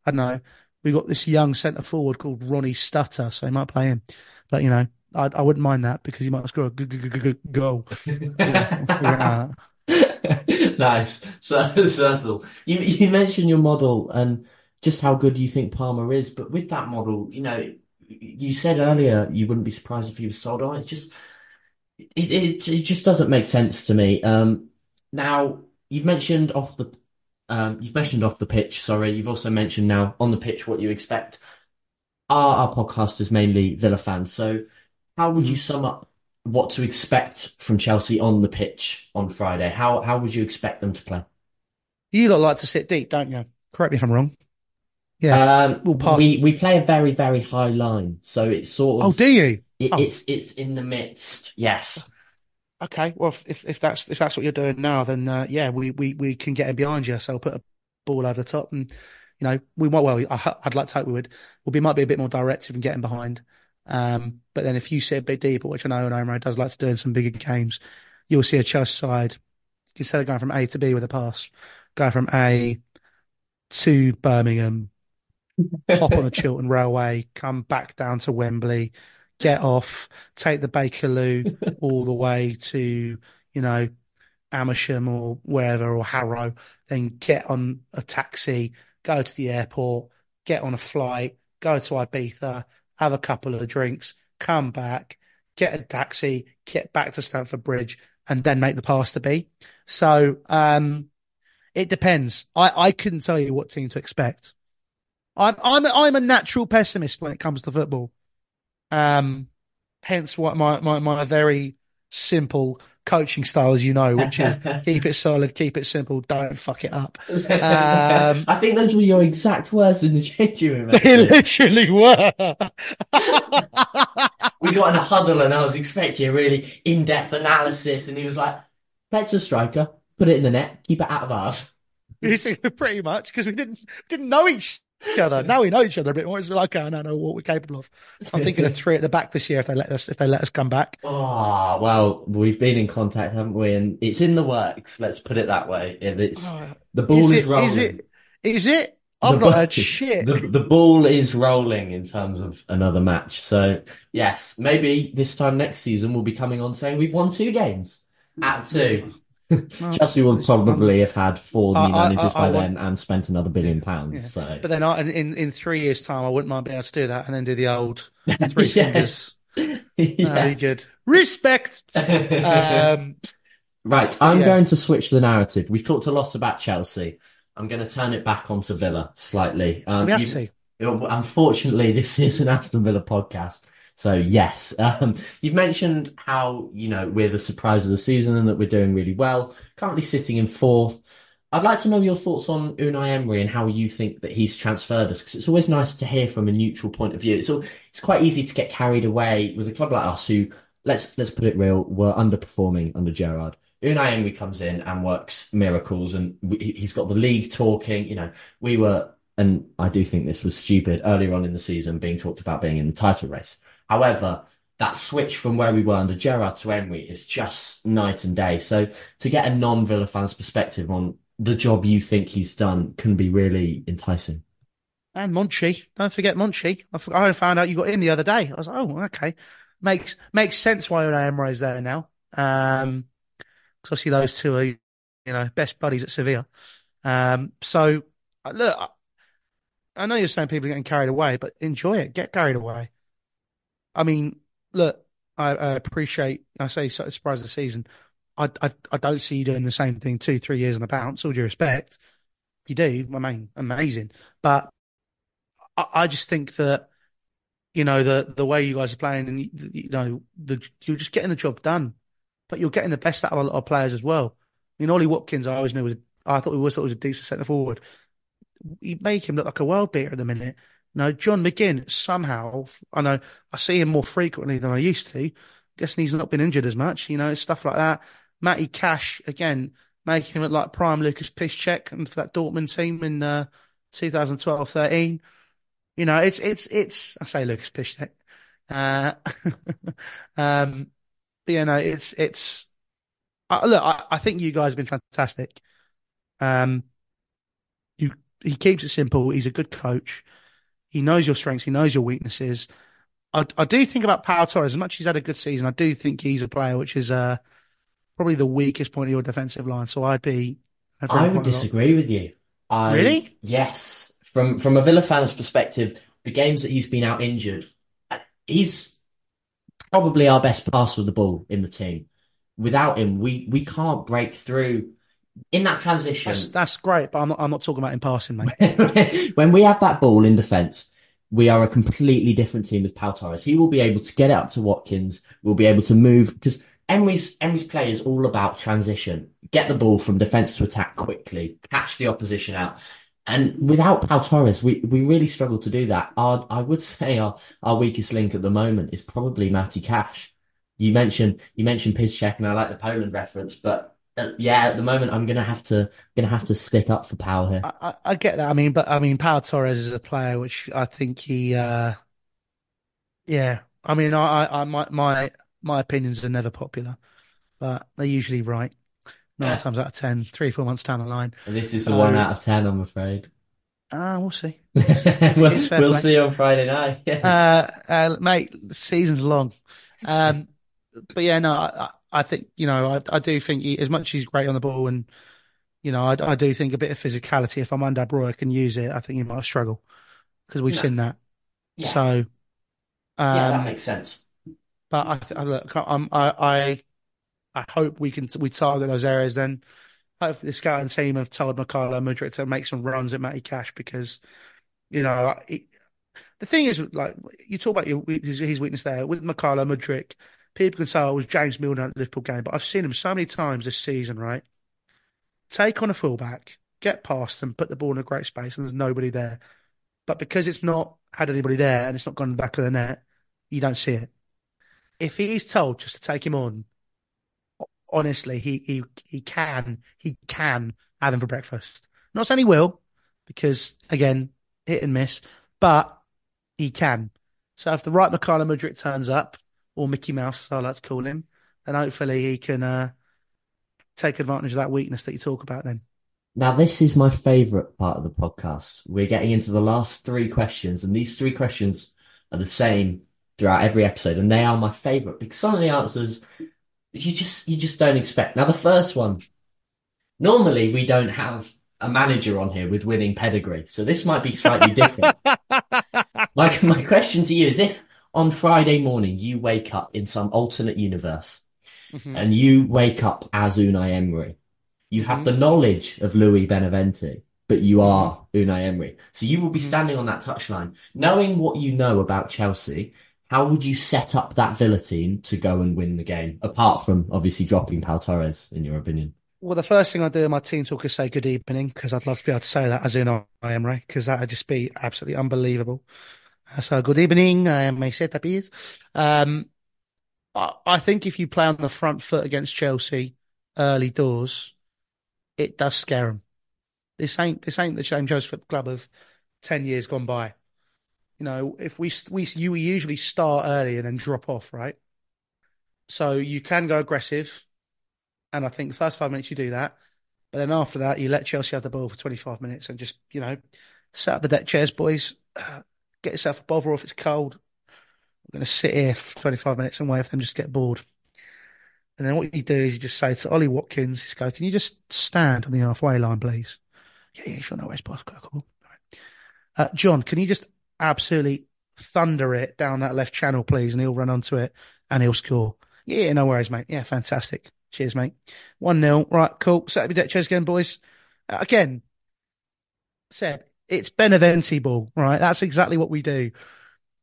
Speaker 2: I don't know, we got this young centre forward called Ronnie Stutter, so he might play him. But, you know, I, I wouldn't mind that because he might score a good good good goal. *laughs* *laughs*
Speaker 1: Nice. So, *laughs* Cecil, you you mentioned your model and just how good you think Palmer is, but with that model, you know, you said earlier you wouldn't be surprised if he was sold on. It just it it, it just doesn't make sense to me. Um, now you've mentioned off the um, you've mentioned off the pitch. Sorry, you've also mentioned now on the pitch what you expect. Our our podcast is mainly Villa fans, so how would you sum up what to expect from Chelsea on the pitch on Friday? How how would you expect them to play?
Speaker 2: You lot like to sit deep, don't you? Correct me if I'm wrong. Yeah.
Speaker 1: Um,
Speaker 2: we'll pass.
Speaker 1: we we play a very very high line, so it's sort of.
Speaker 2: oh, do you?
Speaker 1: it,
Speaker 2: oh.
Speaker 1: it's it's in the midst. Yes.
Speaker 2: Okay. Well, if, if, that's if that's what you're doing now, then uh, yeah, we, we we can get in behind you. So I'll put a ball over the top, and you know we might. Well, I, I'd like to hope we would. Well, we might be a bit more directive and getting behind. Um, but then if you sit a bit deeper, which I know Omar does like to do in some bigger games, you'll see a Chelsea side. Instead of going from A to B with a pass, go from A to Birmingham, hop on the *laughs* Chiltern Railway, come back down to Wembley, get off, take the Bakerloo all the way to, you know, Amersham or wherever or Harrow, then get on a taxi, go to the airport, get on a flight, go to Ibiza, have a couple of drinks, come back, get a taxi, get back to Stamford Bridge, and then make the pass to B. So, um, it depends. I, I couldn't tell you what team to expect. I'm, I'm, I'm a natural pessimist when it comes to football. Um, hence what my, my, my very simple coaching style, as you know, which is *laughs* keep it solid, keep it simple, don't fuck it up. *laughs* Um,
Speaker 1: I think those were your exact words in the *laughs* changing room.
Speaker 2: they literally were.
Speaker 1: we got in a huddle and I was expecting a really in-depth analysis, and he was like, "Let's a striker, put it in the net, keep it out of ours."
Speaker 2: pretty much because we didn't didn't know each other. Now we know each other a bit more. It's like, oh, okay, I now know what we're capable of. I'm thinking of three at the back this year if they let us if they let us come back.
Speaker 1: Oh, well, we've been in contact, haven't we? And it's in the works. Let's put it that way. If it's oh, the ball is,
Speaker 2: is it?
Speaker 1: rolling.
Speaker 2: Is it? Is it? I've
Speaker 1: The
Speaker 2: not heard shit.
Speaker 1: The, the ball is rolling in terms of another match. So, yes, maybe this time next season we'll be coming on saying we've won two games out of two. *laughs* Chelsea will probably have had four new
Speaker 2: I-
Speaker 1: managers
Speaker 2: I- I
Speaker 1: by then and spent another billion pounds.
Speaker 2: Yeah.
Speaker 1: So,
Speaker 2: But then I, in in three years' time, I wouldn't mind being able to do that and then do the old *laughs* three
Speaker 1: Yes.
Speaker 2: fingers. That'd be good. Respect. *laughs* Um,
Speaker 1: Right, I'm
Speaker 2: Yeah.
Speaker 1: going to switch the narrative. We've talked a lot about Chelsea. I'm going to turn it back onto Villa slightly. Um,
Speaker 2: we have
Speaker 1: you-
Speaker 2: to.
Speaker 1: Unfortunately, this is an Aston Villa podcast. So yes, *laughs* um, you've mentioned how, you know, we're the surprise of the season and that we're doing really well. Currently sitting in fourth. I'd like to know your thoughts on Unai Emery and how you think that he's transferred us, because it's always nice to hear from a neutral point of view. It's all, it's quite easy to get carried away with a club like us who, let's let's put it real, were underperforming under Gerrard. Unai Emery comes in and works miracles, and we, he's got the league talking. You know, we were, and I do think this was stupid earlier on in the season, being talked about being in the title race. However, that switch from where we were under Gerrard to Emery is just night and day. So to get a non-Villa fan's perspective on the job you think he's done can be really enticing.
Speaker 2: And Monchi. Don't forget Monchi. I found out you got in the other day. I was like, oh, okay. Makes makes sense why Unai Emery's there now. Um, because obviously those two are, you know, best buddies at Sevilla. Um, so uh, look, I, know you're saying people are getting carried away, but enjoy it. Get carried away. I mean, look, I, I appreciate. I say so surprise the season. I, I I don't see you doing the same thing two three years on the bounce. All due respect, you do, I mean, amazing. But I, I just think that you know the the way you guys are playing, and you, you know the you're just getting the job done, but you're getting the best out of a lot of players as well. I mean, Ollie Watkins, I always knew was I thought he was thought was a decent centre forward. You make him look like a world beater at the minute. Now, John McGinn somehow I know I see him more frequently than I used to. Guessing he's not been injured as much, you know, stuff like that. Matty Cash again making him look like prime Lucas Piszczek and for that Dortmund team in uh, 2012-13. You know, it's it's it's I say Lucas Piszczek. Uh, *laughs* um, but you know, it's it's uh, look. I, I think you guys have been fantastic. Um, he keeps it simple. He's a good coach. He knows your strengths. He knows your weaknesses. I, I do think about Pau Torres. As much as he's had a good season, I do think he's a player which is uh, probably the weakest point of your defensive line. So I'd be. I'd
Speaker 1: I would disagree with you. I,
Speaker 2: Really?
Speaker 1: Yes. From from a Villa fan's perspective, the games that he's been out injured, uh, he's probably our best passer of the ball in the team. Without him, we we can't break through in that transition.
Speaker 2: That's that's great, but I'm not. I'm not talking about in passing, mate. *laughs*
Speaker 1: when we have that ball in defence, we are a completely different team with Pau Torres. He will be able to get it up to Watkins. We'll be able to move because Emery's Emery's play is all about transition. Get the ball from defence to attack quickly, catch the opposition out. And without Pau Torres, we, we really struggle to do that. Our, I would *laughs* say our, our weakest link at the moment is probably Matty Cash. You mentioned you mentioned Piszczek, and I like the Poland reference, but uh, yeah, at the moment I'm gonna have to gonna have to stick up for Pau here.
Speaker 2: I, I, I get that. I mean, but I mean, Pau Torres is a player which I think he, uh, yeah. I mean, I, I, I my, my, my opinions are never popular, but they're usually right. Nine
Speaker 1: Yeah.
Speaker 2: times out of ten, three, four months down the line.
Speaker 1: And this is the one out of ten, I'm afraid.
Speaker 2: Ah, we'll see. *laughs*
Speaker 1: we'll we'll see on Friday night. *laughs* Yes.
Speaker 2: Uh, uh, mate, the season's long. Um, but yeah, no, I, I think, you know, I, I do think he, as much as he's great on the ball and, you know, I, I do think a bit of physicality, if Armando Broja can use it, I think he might struggle because we've
Speaker 1: No.
Speaker 2: seen that.
Speaker 1: yeah.
Speaker 2: So, um,
Speaker 1: yeah, that makes sense.
Speaker 2: but I, th- I look, I'm, I, I, I hope we can, we target those areas then. Hopefully the scouting team have told Mykhailo Mudryk to make some runs at Matty Cash because, you know, it, the thing is, like, you talk about your, his, his weakness there with Mykhailo Mudryk. People can say, oh, it was James Milner at the Liverpool game, but I've seen him so many times this season, right? Take on a fullback, get past them, put the ball in a great space, and there's nobody there. But because it's not had anybody there and it's not gone in the back of the net, you don't see it. If he's told just to take him on, honestly, he he he can he can have him for breakfast. Not saying he will, because again, hit and miss, but he can. So if the right Mykhailo Mudryk turns up, or Mickey Mouse, as I like to call him, And hopefully he can uh, take advantage of that weakness that you talk about then.
Speaker 1: Now, this is my favourite part of the podcast. We're getting into the last three questions, and these three questions are the same throughout every episode, and they are my favourite because some of the answers you just you just don't expect. Now, the first one, normally we don't have a manager on here with winning pedigree, so this might be slightly different. *laughs* my my question to you is: if on Friday morning you wake up in some alternate universe,
Speaker 2: Mhm.
Speaker 1: and you wake up as Unai Emery. You have mm-hmm. the knowledge of Louis Beneventi, but you mm-hmm. are Unai Emery. So you will be mm-hmm. standing on that touchline, knowing what you know about Chelsea. How would you set up that Villa team to go and win the game? Apart from obviously dropping Pau Torres, in your opinion.
Speaker 2: Well, the first thing I do in my team talk is say good evening because I'd love to be able to say that as in I am right because that would just be absolutely unbelievable. Uh, So good evening, am my setup is. Um, I, I think if you play on the front foot against Chelsea early doors, it does scare them. This ain't this ain't the James Joseph Club of ten years gone by. You know, if we we you usually start early and then drop off, right? So you can go aggressive. And I think the first five minutes you do that. But then after that, you let Chelsea have the ball for 25 minutes and just, you know, set up the deck chairs, boys. Get yourself a Bovril if it's cold. We're going to sit here for 25 minutes and wait for them just to get bored. And then what you do is you just say to Ollie Watkins, just go, can you just stand on the halfway line, please? Yeah, yeah, sure. No worries, boss. Cool. Uh, John, can you just absolutely thunder it down that left channel, please? And he'll run onto it and he'll score. Yeah, no worries, mate. Yeah, fantastic. Cheers, mate. 1 0. Right, cool. Set up your deck chairs again, boys. Uh, again, Seb, it's Beneventi ball, right? That's exactly what we do.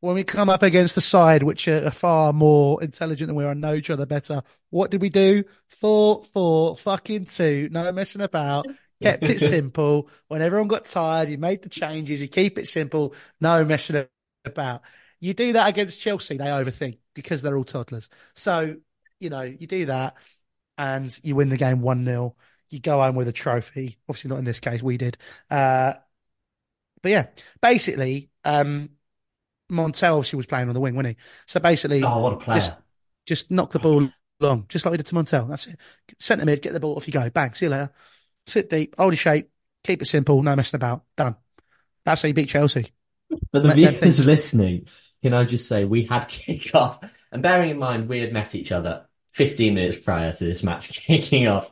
Speaker 2: When we come up against the side, which are far more intelligent than we are and know each other better, what did we do? Four, four, fucking two. No messing about. *laughs* Kept it simple. When everyone got tired, you made the changes. You keep it simple. No messing about. You do that against Chelsea, they overthink because they're all toddlers. So, you know, you do that and you win the game 1 0. You go home with a trophy. Obviously, not in this case, we did. Uh, but yeah, basically, um, Montel obviously was playing on the wing, wasn't he? So basically,
Speaker 1: Oh, what a player.
Speaker 2: just just knock the ball long, just like we did to Montel. That's it. Centre mid, get the ball, off you go. Bang, see you later. Sit deep, hold your shape, keep it simple, no messing about. Done. That's how you beat Chelsea.
Speaker 1: For the viewers listening, can I just say we had *laughs* kick-off, and bearing in mind we had met each other 15 minutes prior to this match *laughs* kicking off,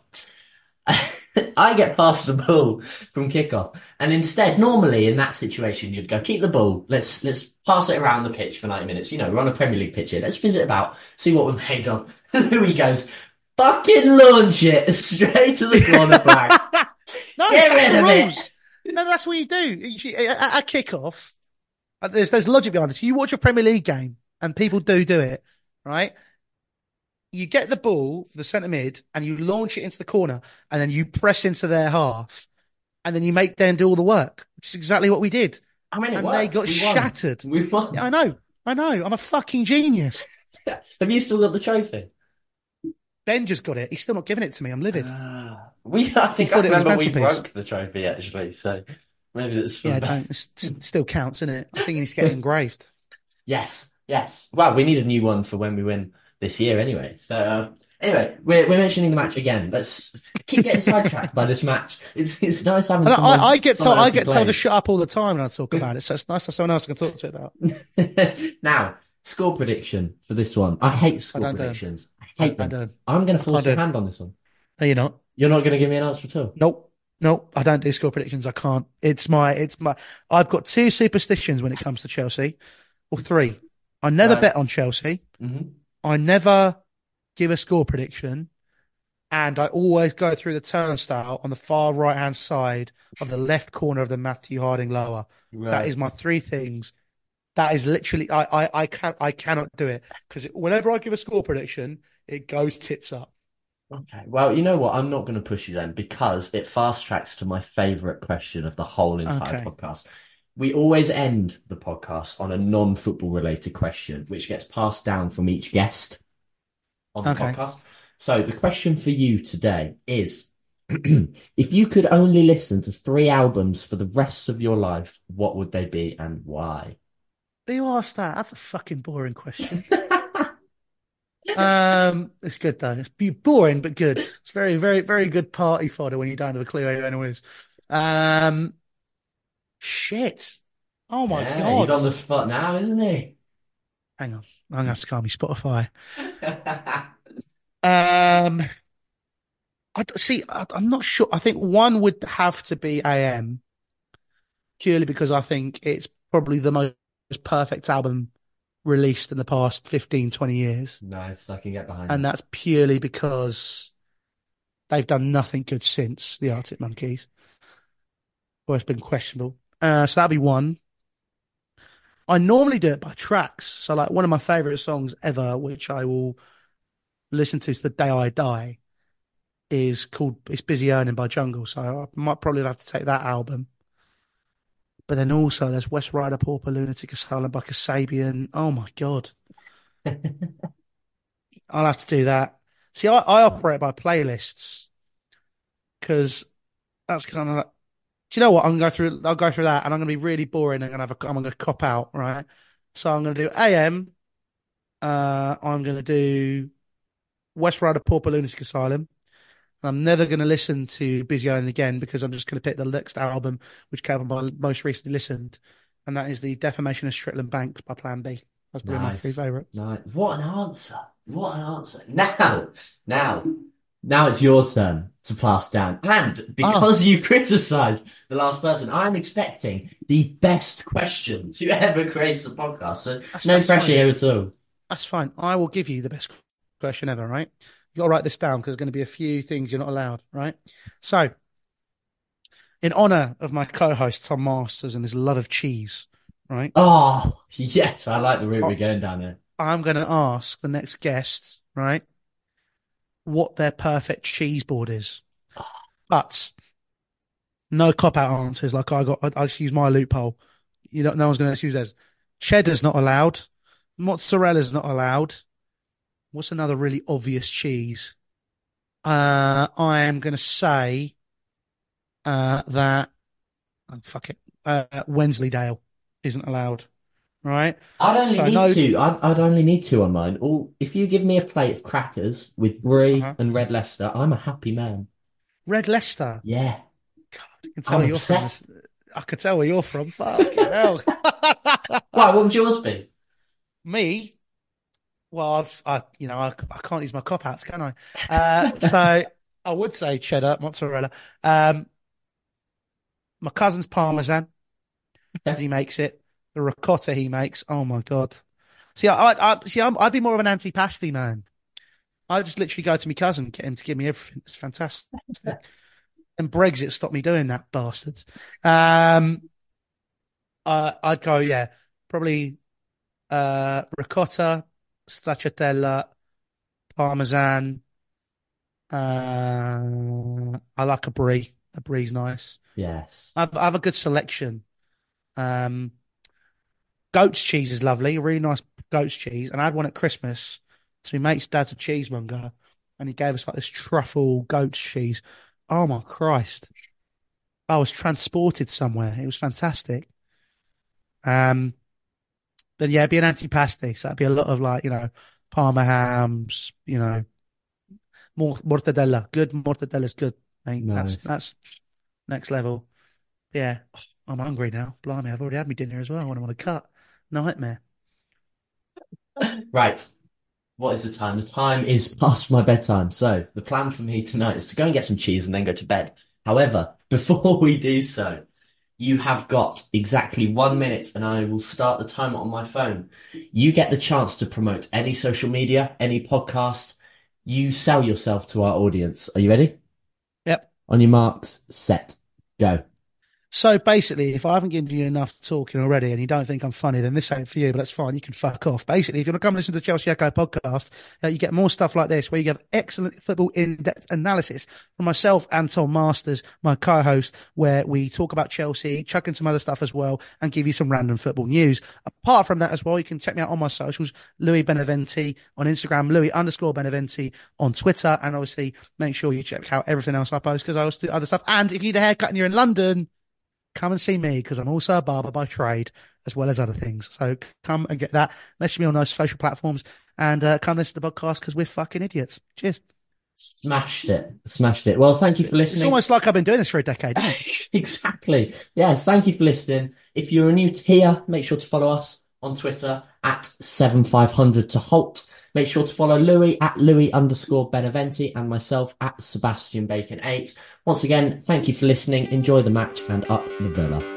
Speaker 1: *laughs* *laughs* I get past the ball from kickoff, and instead, normally in that situation, you'd go keep the ball. Let's let's pass it around the pitch for 90 minutes. You know, we're on a Premier League pitch here. Let's visit about, see what we're made of. *laughs* And Louis goes, fucking launch it *laughs* straight to the corner flag.
Speaker 2: No,
Speaker 1: Get
Speaker 2: that's
Speaker 1: rid
Speaker 2: the
Speaker 1: of it.
Speaker 2: rules. No, that's what you do. At a kick-off, uh, there's there's logic behind this. You watch a Premier League game, and people do do it, right? You get the ball for the centre mid, and you launch it into the corner, and then you press into their half, and then you make them do all the work, which is exactly what we did.
Speaker 1: I mean,
Speaker 2: And they got
Speaker 1: We won.
Speaker 2: shattered.
Speaker 1: We won.
Speaker 2: Yeah, I know, I know. I'm a fucking genius. *laughs*
Speaker 1: Have you still got the trophy?
Speaker 2: Ben just got it. He's still not giving it to me. I'm livid.
Speaker 1: Ah. we, I think I
Speaker 2: thought it was
Speaker 1: remember we broke the trophy actually, so maybe that's
Speaker 2: yeah, don't. Still counts, isn't it? I think he's getting *laughs* engraved.
Speaker 1: Yes, yes. Well, we need a new one for when we win this year anyway. So uh, anyway, we're we're mentioning the match again. Let's keep getting sidetracked by this match. It's it's nice having someone,
Speaker 2: I, I get told, I get told to shut up all the time when I talk *laughs* about it. So it's nice to have someone else I can talk to it about. *laughs*
Speaker 1: now, score prediction for this one. I hate score
Speaker 2: 'em.
Speaker 1: predictions. I hate
Speaker 2: I
Speaker 1: them.
Speaker 2: don't.
Speaker 1: I'm going to force your hand on this one.
Speaker 2: No, you're not.
Speaker 1: You're not going to give me an answer at all.
Speaker 2: Nope. Nope. I don't do score predictions. I can't. It's my, it's my, I've got two superstitions when it comes to Chelsea, or three. I never
Speaker 1: Right.
Speaker 2: bet on Chelsea.
Speaker 1: hmm
Speaker 2: I never give a score prediction. And I always go through the turnstile on the far right hand side of the left corner of the Matthew Harding lower. That is my three things. That is literally I I I can I cannot do it because whenever I give a score prediction, it goes tits up.
Speaker 1: Okay. Well, you know what? I'm not going to push you then because it fast tracks to my favorite question of the whole entire
Speaker 2: Okay.
Speaker 1: podcast. We always end the podcast on a non-football related question, which gets passed down from each guest on the
Speaker 2: Okay.
Speaker 1: podcast. So the question for you today is, *clears throat* if you could only listen to three albums for the rest of your life, what would they be and why?
Speaker 2: You asked that? That's a fucking boring question. *laughs* um, it's good though. It's be boring but good. It's very, very, very good party fodder when you don't have a clue who anyone is. Um, shit. Oh my
Speaker 1: Yeah,
Speaker 2: god.
Speaker 1: he's on the spot now, isn't he?
Speaker 2: Hang on. I'm gonna have to call me Spotify. *laughs* Um, I see. I, I'm not sure. I think one would have to be AM, purely because I think it's probably the most perfect album released in the past 15, 20 years,
Speaker 1: Nice, I can get behind
Speaker 2: and
Speaker 1: that.
Speaker 2: that's purely because they've done nothing good since the Arctic Monkeys, or it's been questionable. Uh, so that'd be one. I normally do it by tracks. So like one of my favorite songs ever, which I will listen to to the day I die, is called "It's Busy Earning" by Jungle. So I might probably have to take that album. But then also there's West Ryder, Pauper, Lunatic Asylum by Kasabian. Oh my god, *laughs* I'll have to do that. See, I, I operate by playlists because that's kind of like. Do you know what? I'm going to go through. I'll go through that, and I'm going to be really boring. And I'm going to have a, I'm going to cop out, right? So I'm going to do AM. Uh, I'm going to do West Ryder, Pauper, Lunatic Asylum. And I'm never going to listen to Busy Island again because I'm just going to pick the next album, which came on my most recently listened, and that is the Defamation of Strickland Banks by Plan B. That's probably my three favourites.
Speaker 1: Nice. What an answer. What an answer. Now, now, now it's your turn to pass down. And because ah. you *laughs* criticised the last person, I'm expecting the best question to ever grace the podcast. So
Speaker 2: That's-
Speaker 1: no
Speaker 2: that's
Speaker 1: pressure
Speaker 2: fine.
Speaker 1: here at all.
Speaker 2: That's fine. I will give you the best question ever, right? You got to write this down because there's going to be a few things you're not allowed, right? So, in honor of my co-host Tom Masters and his love of cheese, right?
Speaker 1: Oh, *laughs* yes, I like the route
Speaker 2: Oh.
Speaker 1: we're going down here.
Speaker 2: I'm going to ask the next guest, right, what their perfect cheese board is. But no cop out answers. Like I got, I, I just use my loophole. You know, no one's going to use theirs. Cheddar's not allowed. Mozzarella's not allowed. What's another really obvious cheese? Uh, I am going to say, uh, that, oh, fuck it, uh, Wensleydale isn't allowed, right?
Speaker 1: I'd only
Speaker 2: So
Speaker 1: need
Speaker 2: no-
Speaker 1: two. I'd, I'd only need two on mine. All if you give me a plate of crackers with brie
Speaker 2: Uh-huh.
Speaker 1: and red Leicester, I'm a happy man.
Speaker 2: Red Leicester.
Speaker 1: Yeah.
Speaker 2: God, I can tell
Speaker 1: I'm
Speaker 2: where you're from. I can tell where you're from. Fucking hell. *laughs* *laughs*
Speaker 1: What would yours be?
Speaker 2: Me? Well, I've, I, you know, I, I can't use my cop outs, can I? Uh, so I would say cheddar, mozzarella. Um, my cousin's parmesan, as he makes it. The ricotta he makes. Oh my god. See, I, I, I see, I'm, I'd be more of an anti-pasty man. I just literally go to my cousin, get him to give me everything. It's fantastic. *laughs* and Brexit stopped me doing that, bastards. Um, uh, I'd go, yeah, probably uh, ricotta, stracciatella, parmesan. Uh, I like a brie. A brie's nice.
Speaker 1: Yes.
Speaker 2: I've I have a good selection. Um, goat's cheese is lovely, really nice goat's cheese. And I had one at Christmas. So my mate's dad's a cheesemonger, and he gave us like this truffle goat's cheese. Oh my Christ! I was transported somewhere. It was fantastic. Um, but yeah, it'd be an antipasti, so it'd be a lot of like you know parma hams, you know, more mortadella. Good mortadella is good. Mate.
Speaker 1: Nice.
Speaker 2: That's that's next level. Yeah, Oh, I'm hungry now. Blimey, I've already had my dinner as well. I want to cut, nightmare.
Speaker 1: Right. What is the time? The time is past my bedtime. So the plan for me tonight is to go and get some cheese and then go to bed. However, *laughs* before we do so, you have got exactly one minute and I will start the timer on my phone. You get the chance to promote any social media, any podcast. You sell yourself to our audience. Are you ready?
Speaker 2: Yep.
Speaker 1: On your marks, set, go.
Speaker 2: So basically, if I haven't given you enough talking already and you don't think I'm funny, then this ain't for you, but that's fine. You can fuck off. Basically, if you want to come listen to the Chelsea Echo podcast, uh, you get more stuff like this where you get excellent football in-depth analysis from myself and Tom Masters, my co-host, where we talk about Chelsea, chuck in some other stuff as well and give you some random football news. Apart from that as well, you can check me out on my socials, Louis Beneventi on Instagram, Louis underscore Beneventi on Twitter. And obviously make sure you check out everything else I post because I also do other stuff. And if you need a haircut and you're in London, come and see me because I'm also a barber by trade as well as other things. So come and get that. Message me on those social platforms and uh, come listen to the podcast because we're fucking idiots. Cheers.
Speaker 1: Smashed it. Smashed it. Well, thank you for listening.
Speaker 2: It's almost like I've been doing this for a decade. *laughs*
Speaker 1: exactly. Yes. Thank you for listening. If you're new here, make sure to follow us on Twitter at 7500 to Holte. Make sure to follow Louis at Louis underscore Beneventi and myself at Sebastian Bacon 8. Once again, thank you for listening. Enjoy the match and up the Villa.